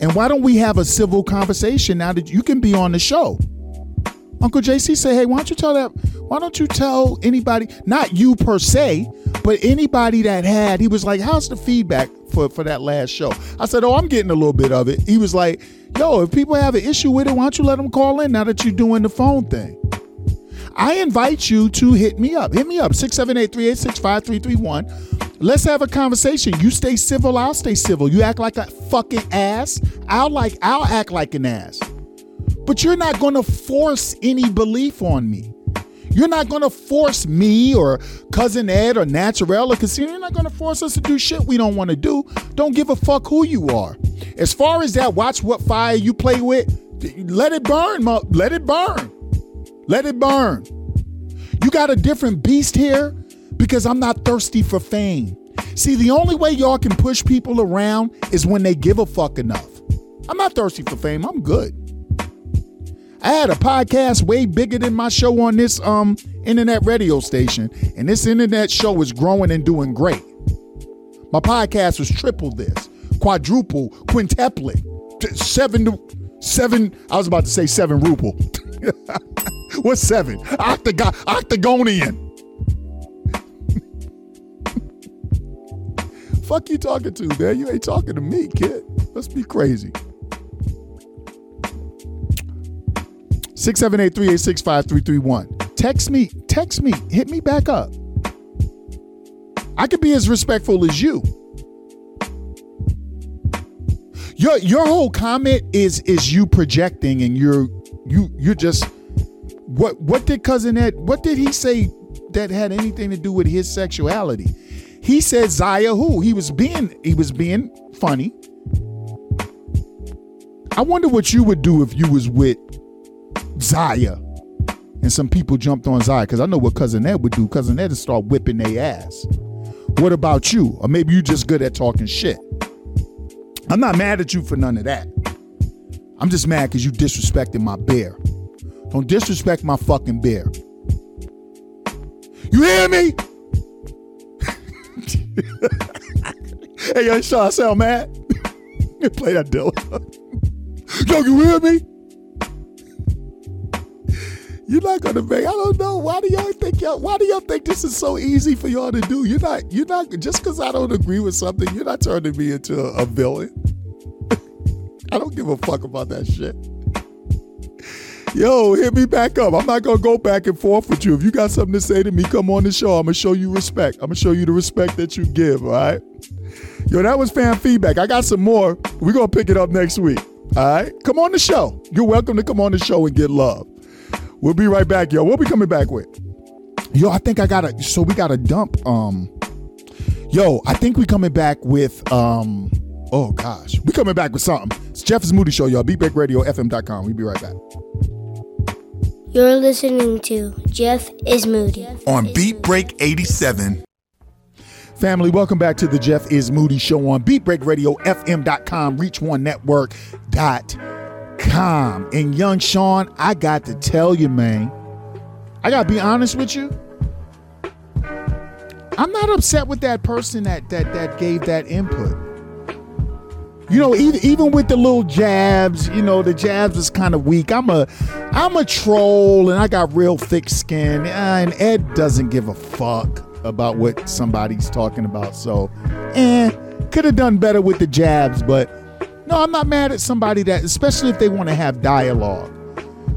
And why don't we have a civil conversation now that you can be on the show? Uncle JC said, "Hey, why don't you tell that? Why don't you tell anybody, not you per se, but anybody that had?" He was like, "How's the feedback for for that last show?" I said, "Oh, I'm getting a little bit of it." He was like, "Yo, if people have an issue with it, why don't you let them call in now that you're doing the phone thing?" I invite you to hit me up. Hit me up 678-386-5331. Let's have a conversation. You stay civil, I'll stay civil. You act like a fucking ass, I'll like I'll act like an ass. But you're not going to force any belief on me. You're not going to force me or cousin Ed or Naturel or Casino. You're not going to force us to do shit we don't want to do. Don't give a fuck who you are. As far as that, watch what fire you play with. Let it burn. Let it burn. Let it burn. You got a different beast here because I'm not thirsty for fame. See, the only way y'all can push people around is when they give a fuck enough. I'm not thirsty for fame. I'm good. I had a podcast way bigger than my show on this um internet radio station, and this internet show is growing and doing great. My podcast was triple this, quadruple, quintuplet, seven, seven. I was about to say seven ruple. What's seven? Octagon, octagonian. Fuck you talking to, man? You ain't talking to me, kid. Let's be crazy. 678-386-5331. Text me, text me, hit me back up. I could be as respectful as you. Your your whole comment is is you projecting and you're you you're just what what did cousin Ed what did he say that had anything to do with his sexuality? He said Zaya who? He was being he was being funny. I wonder what you would do if you was with Zaya and some people jumped on Zaya because I know what cousin Ed would do. Cousin Ed would start whipping their ass. What about you? Or maybe you just good at talking shit. I'm not mad at you for none of that. I'm just mad because you disrespected my bear. Don't disrespect my fucking bear. You hear me? hey, yo, Sean, I sound mad. Play that Dilla. yo, you hear me? You're not gonna make. I don't know. Why do y'all think y'all? Why do y'all think this is so easy for y'all to do? You're not. You're not. Just because I don't agree with something, you're not turning me into a, a villain. I don't give a fuck about that shit. Yo, hit me back up. I'm not gonna go back and forth with you. If you got something to say to me, come on the show. I'm gonna show you respect. I'm gonna show you the respect that you give. All right. Yo, that was fan feedback. I got some more. We're gonna pick it up next week. All right. Come on the show. You're welcome to come on the show and get love. We'll be right back, yo. What we coming back with? Yo, I think I got to so we got to dump um Yo, I think we coming back with um oh gosh. We coming back with something. It's Jeff is Moody Show, y'all. BeatBreakRadioFM.com. We'll be right back. You're listening to Jeff is Moody. On Beat Break 87. Family, welcome back to the Jeff is Moody Show on BeatBreakRadioFM.com, Reach One Network dot com. And young Sean, I got to tell you, man, I gotta be honest with you. I'm not upset with that person that that that gave that input. You know, even, even with the little jabs, you know, the jabs is kind of weak. I'm a I'm a troll and I got real thick skin. And Ed doesn't give a fuck about what somebody's talking about. So, eh, could have done better with the jabs, but no, I'm not mad at somebody that, especially if they want to have dialogue.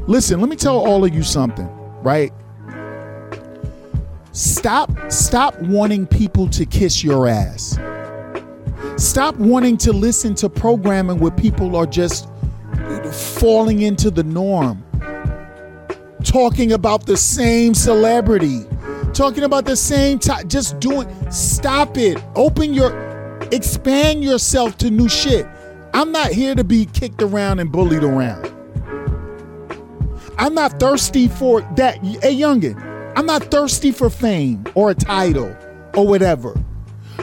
Listen, let me tell all of you something, right? Stop stop wanting people to kiss your ass. Stop wanting to listen to programming where people are just falling into the norm. Talking about the same celebrity. Talking about the same time just doing stop it. Open your expand yourself to new shit. I'm not here to be kicked around and bullied around. I'm not thirsty for that. Hey, youngin, I'm not thirsty for fame or a title or whatever.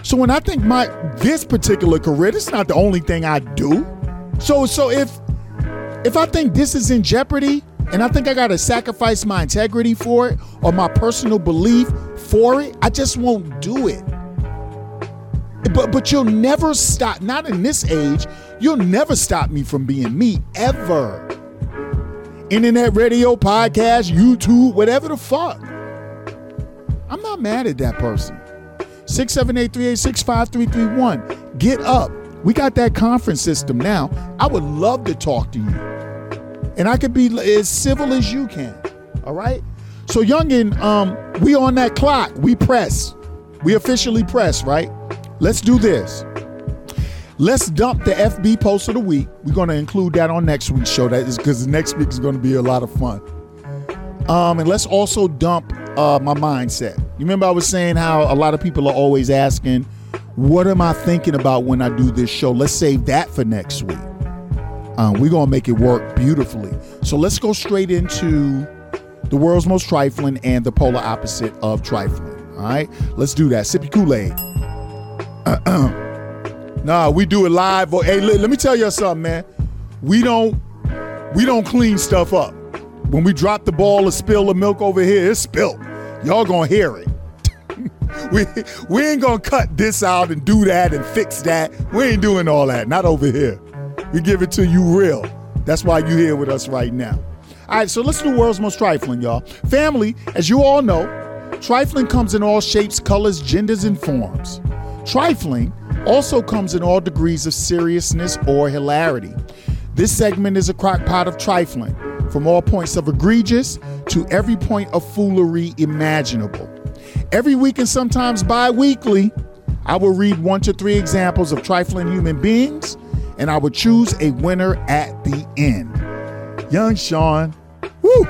So when I think my this particular career, is not the only thing I do. So so if if I think this is in jeopardy and I think I gotta sacrifice my integrity for it or my personal belief for it, I just won't do it. But but you'll never stop, not in this age, you'll never stop me from being me ever. Internet radio, podcast, YouTube, whatever the fuck. I'm not mad at that person. 678-386-5331. Get up. We got that conference system now. I would love to talk to you. And I could be as civil as you can. All right? So youngin, um, we on that clock. We press. We officially press, right? Let's do this. Let's dump the FB post of the week. We're going to include that on next week's show. That is because next week is going to be a lot of fun. Um, and let's also dump uh, my mindset. You remember I was saying how a lot of people are always asking, "What am I thinking about when I do this show?" Let's save that for next week. Um, we're gonna make it work beautifully. So let's go straight into the world's most trifling and the polar opposite of trifling. All right, let's do that. Sip your Kool Aid. nah, we do it live. Hey, let me tell you something, man. We don't we don't clean stuff up. When we drop the ball or spill the milk over here, it's spilled. Y'all gonna hear it. we we ain't gonna cut this out and do that and fix that. We ain't doing all that. Not over here. We give it to you real. That's why you here with us right now. All right, so let's do world's most trifling, y'all. Family, as you all know, trifling comes in all shapes, colors, genders, and forms. Trifling also comes in all degrees of seriousness or hilarity. This segment is a crockpot of trifling, from all points of egregious to every point of foolery imaginable. Every week and sometimes bi weekly, I will read one to three examples of trifling human beings, and I will choose a winner at the end. Young Sean, woo!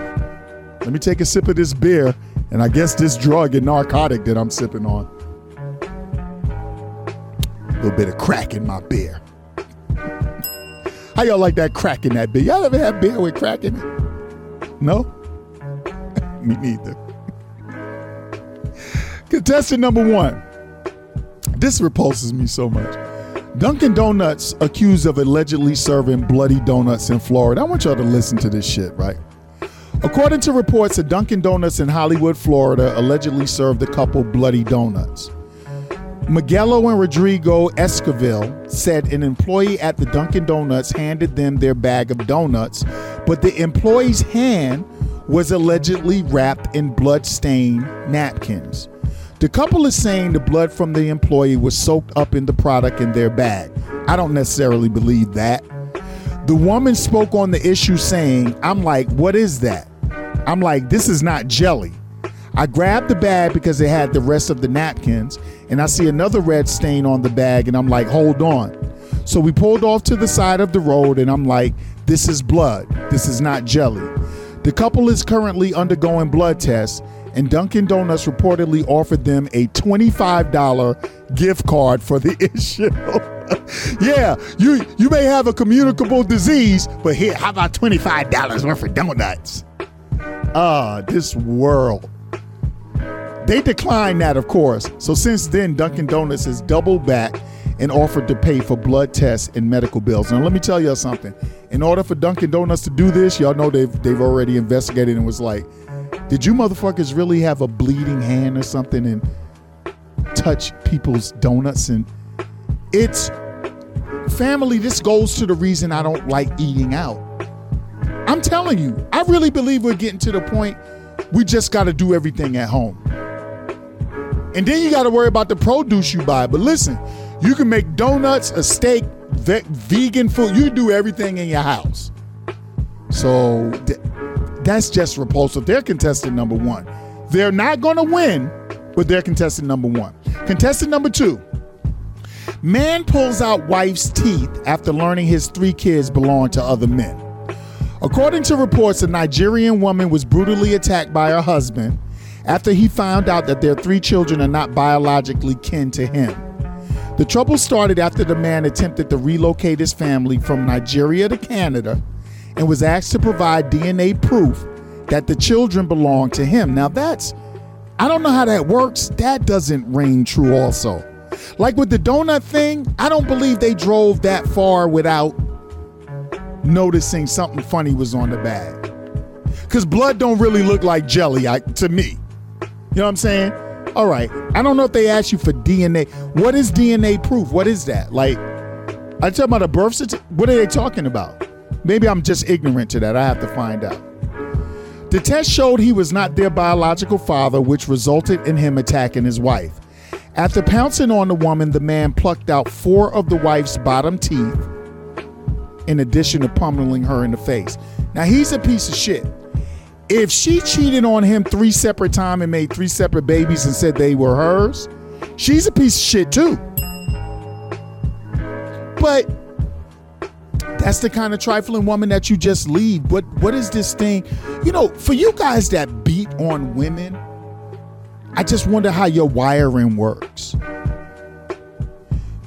Let me take a sip of this beer, and I guess this drug and narcotic that I'm sipping on. A little bit of crack in my beer. How y'all like that crack in that beer? Y'all ever had beer with crack in it? No? Me neither. Contestant number one. This repulses me so much. Dunkin' Donuts accused of allegedly serving bloody donuts in Florida. I want y'all to listen to this shit, right? According to reports, a Dunkin' Donuts in Hollywood, Florida, allegedly served the couple bloody donuts. Miguelo and Rodrigo Esquivel said an employee at the Dunkin' Donuts handed them their bag of donuts, but the employee's hand was allegedly wrapped in blood-stained napkins. The couple is saying the blood from the employee was soaked up in the product in their bag. I don't necessarily believe that. The woman spoke on the issue saying, I'm like, what is that? I'm like, this is not jelly. I grabbed the bag because it had the rest of the napkins, and I see another red stain on the bag, and I'm like, hold on. So we pulled off to the side of the road, and I'm like, this is blood. This is not jelly. The couple is currently undergoing blood tests, and Dunkin' Donuts reportedly offered them a $25 gift card for the issue. yeah, you you may have a communicable disease, but here, how about $25 worth of donuts? Ah, this world. They declined that, of course. So since then, Dunkin' Donuts has doubled back and offered to pay for blood tests and medical bills. Now, let me tell you something. In order for Dunkin' Donuts to do this, y'all know they've they've already investigated and was like, did you motherfuckers really have a bleeding hand or something and touch people's donuts? And it's family, this goes to the reason I don't like eating out. I'm telling you, I really believe we're getting to the point we just got to do everything at home. And then you got to worry about the produce you buy. But listen, you can make donuts, a steak, ve- vegan food. You do everything in your house. So th- that's just repulsive. They're contestant number one. They're not going to win, but they're contestant number one. Contestant number two. Man pulls out wife's teeth after learning his three kids belong to other men. According to reports, a Nigerian woman was brutally attacked by her husband after he found out that their three children are not biologically kin to him. The trouble started after the man attempted to relocate his family from Nigeria to Canada and was asked to provide DNA proof that the children belonged to him. Now, that's, I don't know how that works. That doesn't ring true, also. Like with the donut thing, I don't believe they drove that far without noticing something funny was on the bag. Because blood don't really look like jelly I, to me. You know what I'm saying? All right. I don't know if they ask you for DNA. What is DNA proof? What is that? Like, I talking about a birth certificate. What are they talking about? Maybe I'm just ignorant to that. I have to find out. The test showed he was not their biological father, which resulted in him attacking his wife. After pouncing on the woman, the man plucked out four of the wife's bottom teeth, in addition to pummeling her in the face. Now, he's a piece of shit. If she cheated on him three separate times and made three separate babies and said they were hers, she's a piece of shit too. But that's the kind of trifling woman that you just leave. What what is this thing? You know, for you guys that beat on women, I just wonder how your wiring works.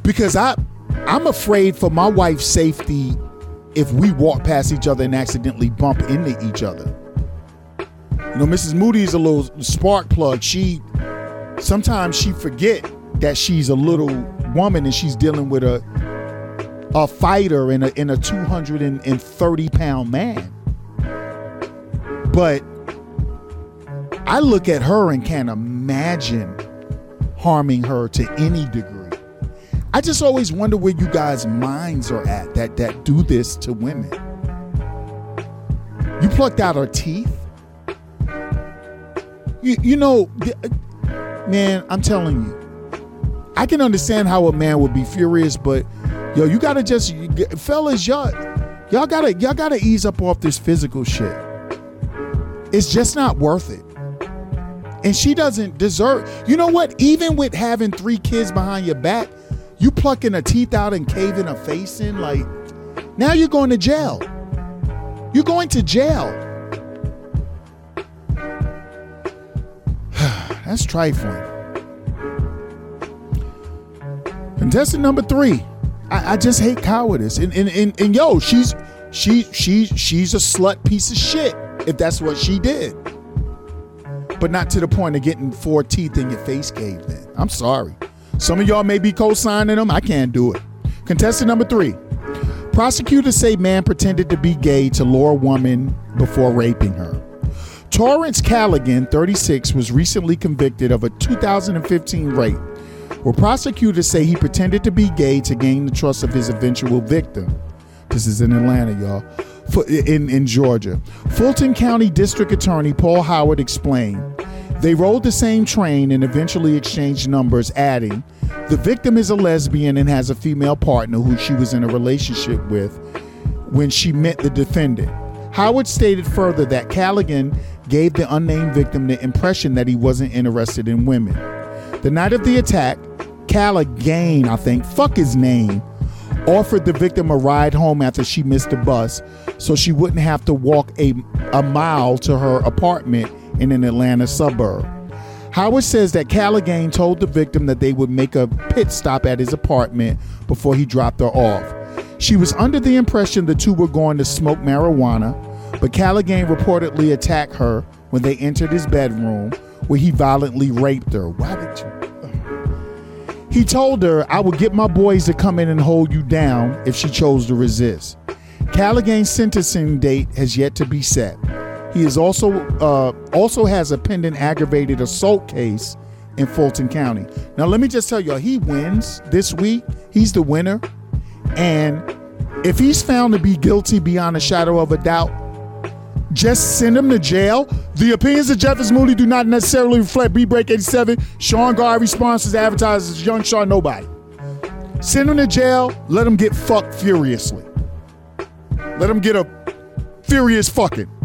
Because I I'm afraid for my wife's safety if we walk past each other and accidentally bump into each other. You know, Mrs. Moody is a little spark plug. She sometimes she forget that she's a little woman and she's dealing with a a fighter in a in a 230 pound man. But I look at her and can't imagine harming her to any degree. I just always wonder where you guys' minds are at that that do this to women. You plucked out her teeth. You, you know, man, I'm telling you, I can understand how a man would be furious, but yo, you gotta just, fellas, y'all, y'all gotta, y'all gotta ease up off this physical shit. It's just not worth it. And she doesn't deserve. You know what? Even with having three kids behind your back, you plucking a teeth out and caving a face in, like now you're going to jail. You're going to jail. That's trifling. Contestant number three. I, I just hate cowardice. And, and and and yo, she's she she she's a slut piece of shit if that's what she did. But not to the point of getting four teeth in your face caved in. I'm sorry. Some of y'all may be co signing them. I can't do it. Contestant number three. Prosecutors say man pretended to be gay to lure woman before raping her. Torrance Callaghan, 36, was recently convicted of a 2015 rape, where prosecutors say he pretended to be gay to gain the trust of his eventual victim. This is in Atlanta, y'all. In, in Georgia. Fulton County District Attorney Paul Howard explained they rode the same train and eventually exchanged numbers, adding, The victim is a lesbian and has a female partner who she was in a relationship with when she met the defendant. Howard stated further that Callaghan gave the unnamed victim the impression that he wasn't interested in women. The night of the attack, Callaghan, I think, fuck his name, offered the victim a ride home after she missed the bus so she wouldn't have to walk a, a mile to her apartment in an Atlanta suburb. Howard says that Callaghan told the victim that they would make a pit stop at his apartment before he dropped her off. She was under the impression the two were going to smoke marijuana, but Callaghan reportedly attacked her when they entered his bedroom, where he violently raped her. Why did you? He told her, I would get my boys to come in and hold you down if she chose to resist. Callaghan's sentencing date has yet to be set. He is also uh, also has a pending aggravated assault case in Fulton County. Now, let me just tell y'all, he wins this week. He's the winner, and if he's found to be guilty beyond a shadow of a doubt, just send him to jail. The opinions of Jeff is Moody do not necessarily reflect Beat Break 87, Sean Garvey sponsors, advertisers, Young Sean, nobody. Send him to jail. Let him get fucked furiously. Let him get a furious fucking.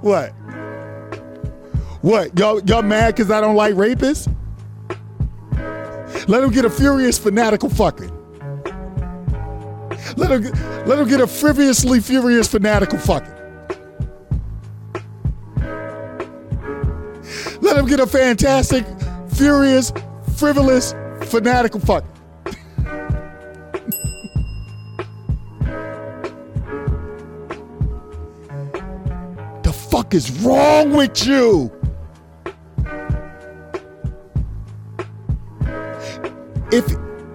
What? What? Y'all y'all mad because I don't like rapists? Let him get a furious fanatical fucking. Let him let him get a frivolously furious fanatical fucking. Let him get a fantastic, furious, frivolous, fanatical fucking. The fuck is wrong with you? If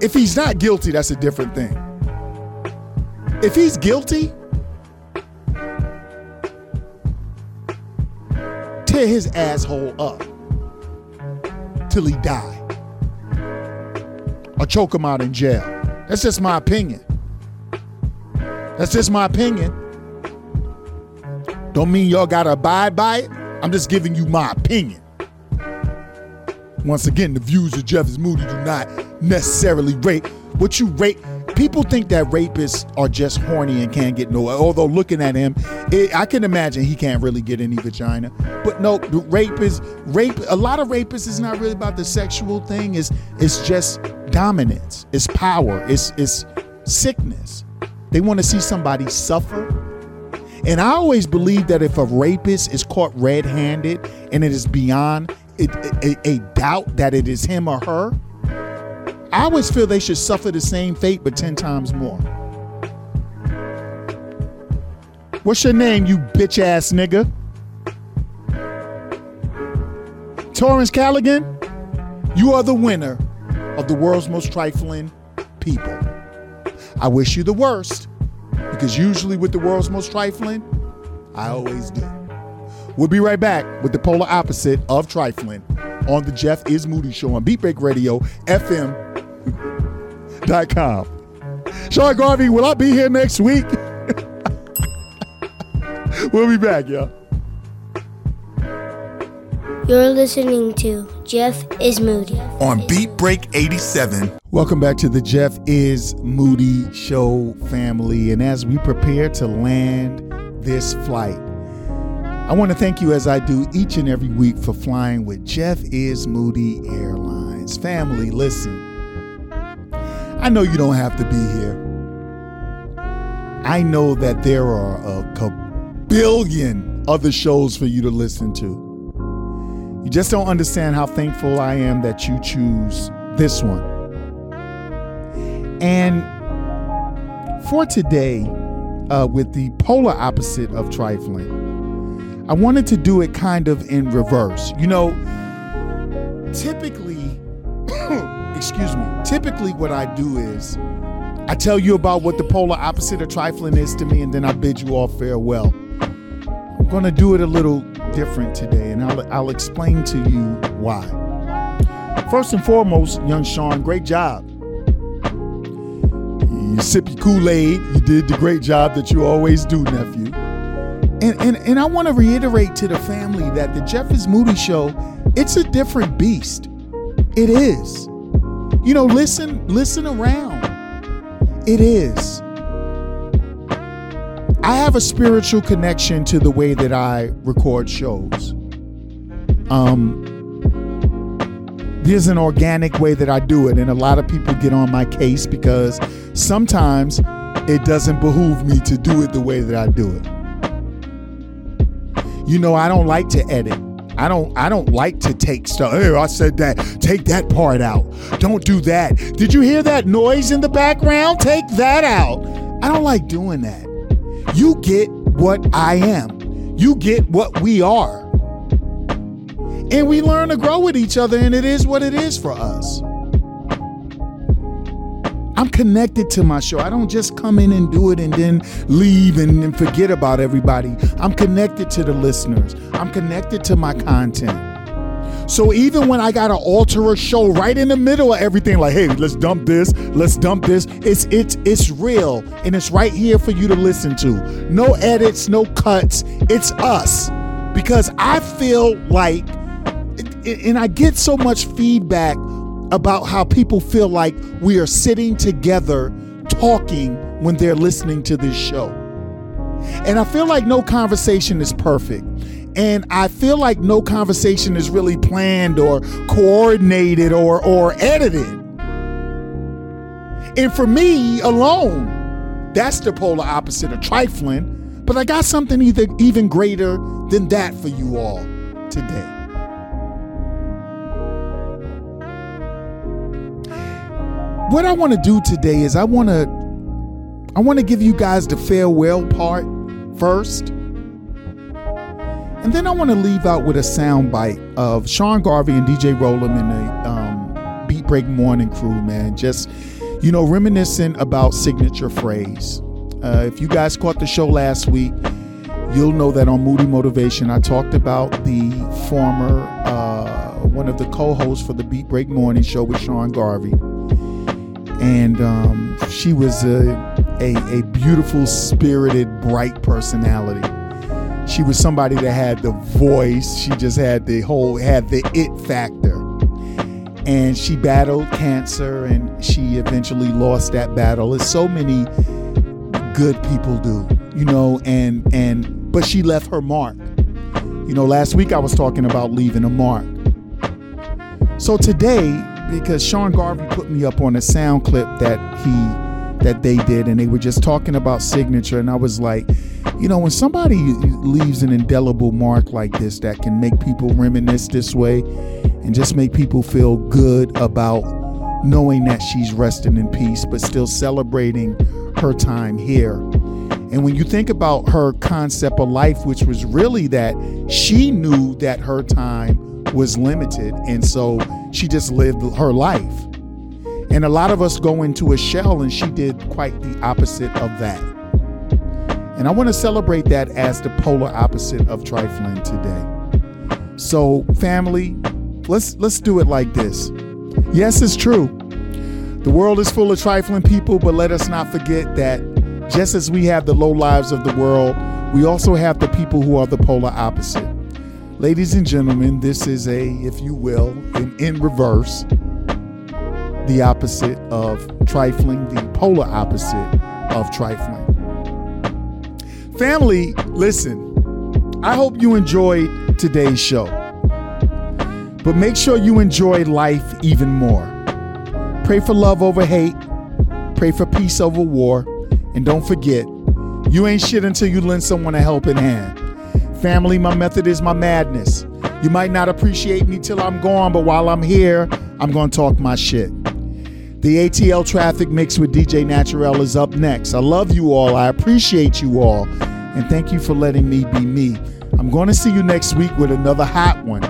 if he's not guilty, that's a different thing. If he's guilty, tear his asshole up till he die. Or choke him out in jail. That's just my opinion. That's just my opinion. Don't mean y'all gotta abide by it. I'm just giving you my opinion. Once again, the views of Jeff is Moody do not necessarily rate What you rape, people think that rapists are just horny and can't get no. Although looking at him, it, I can imagine he can't really get any vagina. But no, rape is rape. A lot of rapists is not really about the sexual thing. It's it's just dominance. It's power. It's it's sickness. They want to see somebody suffer and I always believe that if a rapist is caught red handed and it is beyond a, a doubt that it is him or her, I always feel they should suffer the same fate but 10 times more. What's your name, you bitch ass nigga? Torrance Callaghan, you are the winner of the world's most trifling people. I wish you the worst. because usually with the world's most trifling, I always do. We'll be right back with the polar opposite of trifling on the Jeff is Moody Show on Beatbreak Radio, FM.com. Sean Garvey, will I be here next week? we'll be back, y'all. You're listening to Jeff is Moody on Beat Break 87. Welcome back to the Jeff is Moody Show family. And as we prepare to land this flight, I want to thank you as I do each and every week for flying with Jeff is Moody Airlines. Family, listen. I know you don't have to be here. I know that there are a billion other shows for you to listen to. You just don't understand how thankful I am that you choose this one. And for today, uh, with the polar opposite of trifling, I wanted to do it kind of in reverse. You know, typically, excuse me, typically what I do is I tell you about what the polar opposite of trifling is to me, and then I bid you all farewell. I'm going to do it a little different today, and I'll, I'll explain to you why. First and foremost, young Sean, great job. You sip your Kool Aid. You did the great job that you always do, nephew. And, and, and I want to reiterate to the family that the Jeff is Moody show, it's a different beast. It is. You know, listen, listen around. It is. I have a spiritual connection to the way that I record shows. Um, there's an organic way that I do it, and a lot of people get on my case because sometimes it doesn't behoove me to do it the way that I do it. You know, I don't like to edit. I don't I don't like to take stuff. Hey, I said that. Take that part out. Don't do that. Did you hear that noise in the background? Take that out. I don't like doing that. You get what I am. You get what we are. And we learn to grow with each other, and it is what it is for us. I'm connected to my show. I don't just come in and do it and then leave and, forget about everybody. I'm connected to the listeners. I'm connected to my content. So even when I gotta alter a show right in the middle of everything, like, hey, let's dump this, let's dump this, it's it's it's real and it's right here for you to listen to. No edits, no cuts. It's us. Because I feel like and I get so much feedback about how people feel like we are sitting together talking when they're listening to this show. And I feel like no conversation is perfect. And I feel like no conversation is really planned or coordinated or, or edited. And for me alone, that's the polar opposite of trifling. But I got something either, even greater than that for you all today. What I want to do today is I want to I want to give you guys the farewell part first. And then I want to leave out with a sound bite of Sean Garvey and DJ Rollem and the um, Beat Break Morning crew, man. Just, you know, reminiscent about signature phrase. Uh, if you guys caught the show last week, you'll know that on Moody Motivation, I talked about the former, uh, one of the co hosts for the Beat Break Morning show with Sean Garvey and um, she was a, a, a beautiful, spirited, bright personality. She was somebody that had the voice. She just had the whole had the it factor. And she battled cancer, and she eventually lost that battle, as so many good people do, you know. And and but she left her mark. You know, last week I was talking about leaving a mark. So today because Sean Garvey put me up on a sound clip that he that they did and they were just talking about signature and I was like, you know, when somebody leaves an indelible mark like this that can make people reminisce this way and just make people feel good about knowing that she's resting in peace but still celebrating her time here. And when you think about her concept of life, which was really that she knew that her time was limited. And so she just lived her life. And a lot of us go into a shell, and she did quite the opposite of that. And I want to celebrate that as the polar opposite of trifling today. So, family, let's let's do it like this. Yes, it's true. The world is full of trifling people, but let us not forget that just as we have the low lives of the world, we also have the people who are the polar opposite. Ladies and gentlemen, this is a, if you will, in, in reverse, the opposite of trifling, the polar opposite of trifling. Family, listen, I hope you enjoyed today's show. But make sure you enjoy life even more. Pray for love over hate, pray for peace over war, and don't forget, you ain't shit until you lend someone a helping hand. Family, my method is my madness. You might not appreciate me till I'm gone, but while I'm here, I'm gonna talk my shit. The ATL Traffic Mix with DJ Naturel is up next. I love you all. I appreciate you all. And thank you for letting me be me. I'm going to see you next week with another hot one.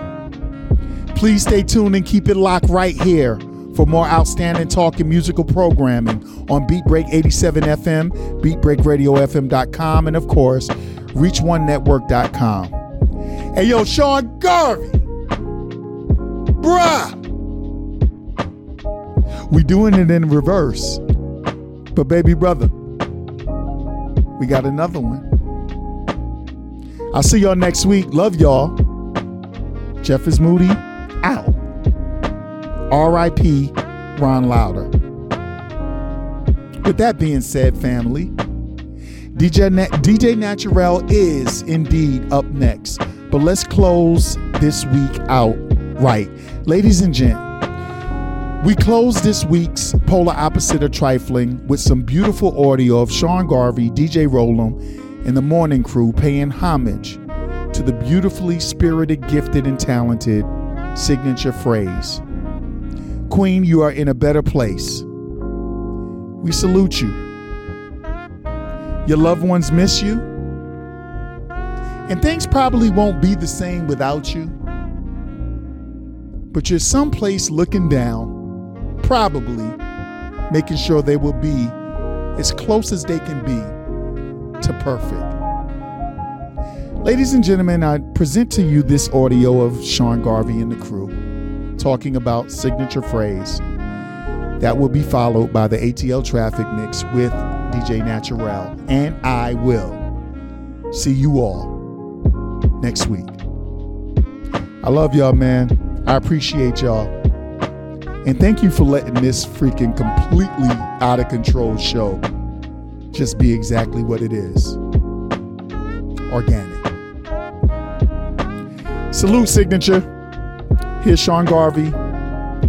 Please stay tuned and keep it locked right here for more outstanding talk and musical programming on Beatbreak 87 FM, BeatBreakRadioFM.com, and of course, ReachOneNetwork.com. Hey, yo, Sean Garvey. Bruh. We doing it in reverse. But baby brother, we got another one. I'll see y'all next week. Love y'all. Jeff is moody. Out. R.I.P. Ron Lauder. With that being said, family, DJ, Na- DJ Naturel is indeed up next. But let's close this week out right. Ladies and gents, we close this week's Polar Opposite of Trifling with some beautiful audio of Sean Garvey, DJ Rollum, and the Morning Crew paying homage to the beautifully spirited, gifted, and talented signature phrase Queen, you are in a better place. We salute you. Your loved ones miss you. And things probably won't be the same without you. But you're someplace looking down probably making sure they will be as close as they can be to perfect. Ladies and gentlemen, I present to you this audio of Sean Garvey and the crew talking about signature phrase that will be followed by the ATL traffic mix with DJ Naturel. And I will see you all next week. I love y'all, man. I appreciate y'all. And thank you for letting this freaking completely out of control show just be exactly what it is organic. Salute, signature. Here's Sean Garvey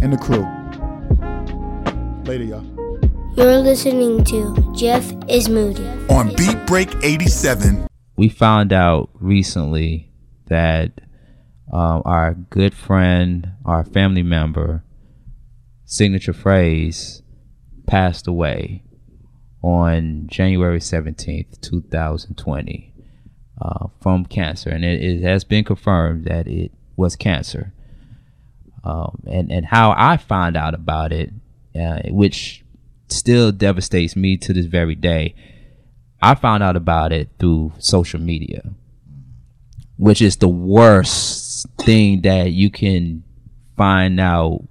and the crew. Later, y'all. You're listening to Jeff is Moody. On Beat Break 87. We found out recently that um, our good friend, our family member, signature phrase passed away on January 17th, 2020, uh, from cancer. And it, it, has been confirmed that it was cancer. Um, and, and how I found out about it, uh, which still devastates me to this very day, I found out about it through social media, which is the worst thing that you can find out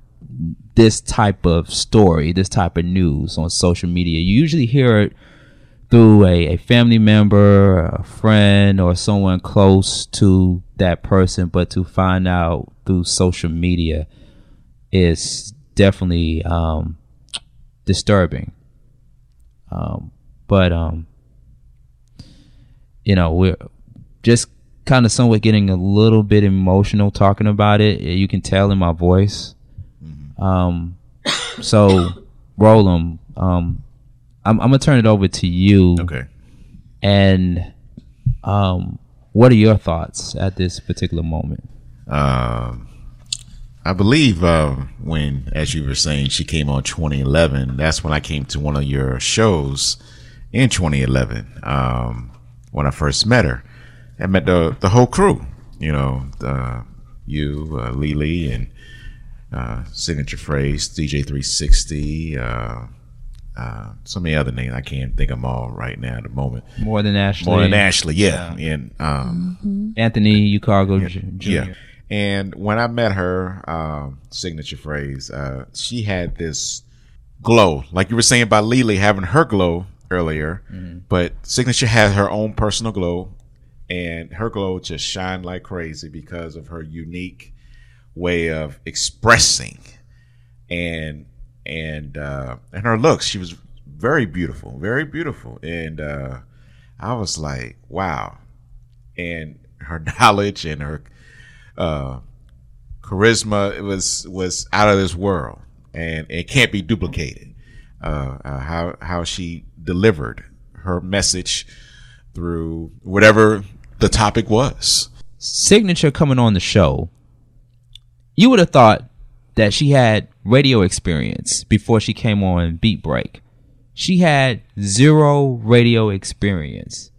this type of story, this type of news on social media. You usually hear it through a, a family member, a friend, or someone close to that person, but to find out through social media is definitely um, disturbing. Um, but um, you know, we're just kind of somewhat getting a little bit emotional talking about it. You can tell in my voice. Um, so Rollum, um, I'm, I'm gonna turn it over to you. Okay. And um, what are your thoughts at this particular moment? Um, I believe uh, when, as you were saying, she came on 2011. That's when I came to one of your shows in 2011. Um, when I first met her, I met the the whole crew. You know, the, you, uh, Lily, and uh, signature phrase DJ 360. Uh, uh, so many other names. I can't think of them all right now at the moment. More than Ashley. More than Ashley, yeah. And um, Anthony Ucargo Jr. yeah. And when I met her, um, signature phrase, uh, she had this glow, like you were saying about Lily having her glow earlier, but signature has her own personal glow, and her glow just shined like crazy because of her unique way of expressing and and uh and her looks. She was very beautiful very beautiful. And uh i was like wow. And her knowledge and her uh charisma was was out of this world and it can't be duplicated uh, uh how how she delivered her message through whatever the topic was Signature coming on the show, you would have thought that she had radio experience before she came on Beat Break. She had zero radio experience.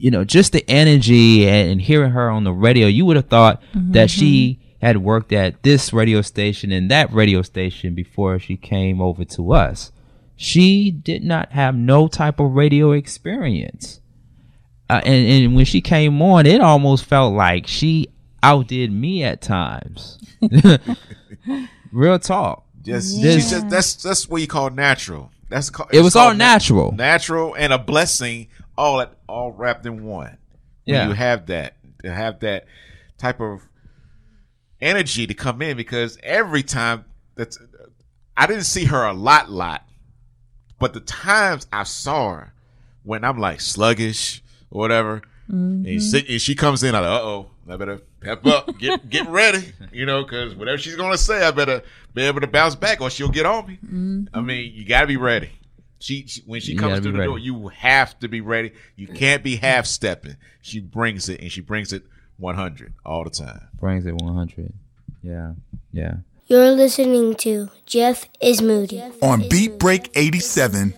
You know, just the energy and, and hearing her on the radio, you would have thought that she had worked at this radio station and that radio station before she came over to us. She did not have no type of radio experience uh, and, and when she came on, it almost felt like she outdid me at times. Real talk. just, This- she just that's that's what you call natural that's called, It was all called na- natural. natural and a blessing all at all wrapped in one. When Yeah. you have that to have that type of energy to come in because every time that's I didn't see her a lot lot but the times I saw her when I'm like sluggish or whatever and, mm-hmm. she, and she comes in I'm like uh-oh I better pep up get get ready you know because whatever she's gonna say I better be able to bounce back or she'll get on me. Mm-hmm. I mean you gotta be ready she, she when she You comes through the ready. door you have to be ready you can't be half stepping she brings it and she brings it 100 all the time Brings it 100. Yeah. Yeah. You're listening to Jeff is Moody. On Beat Break 87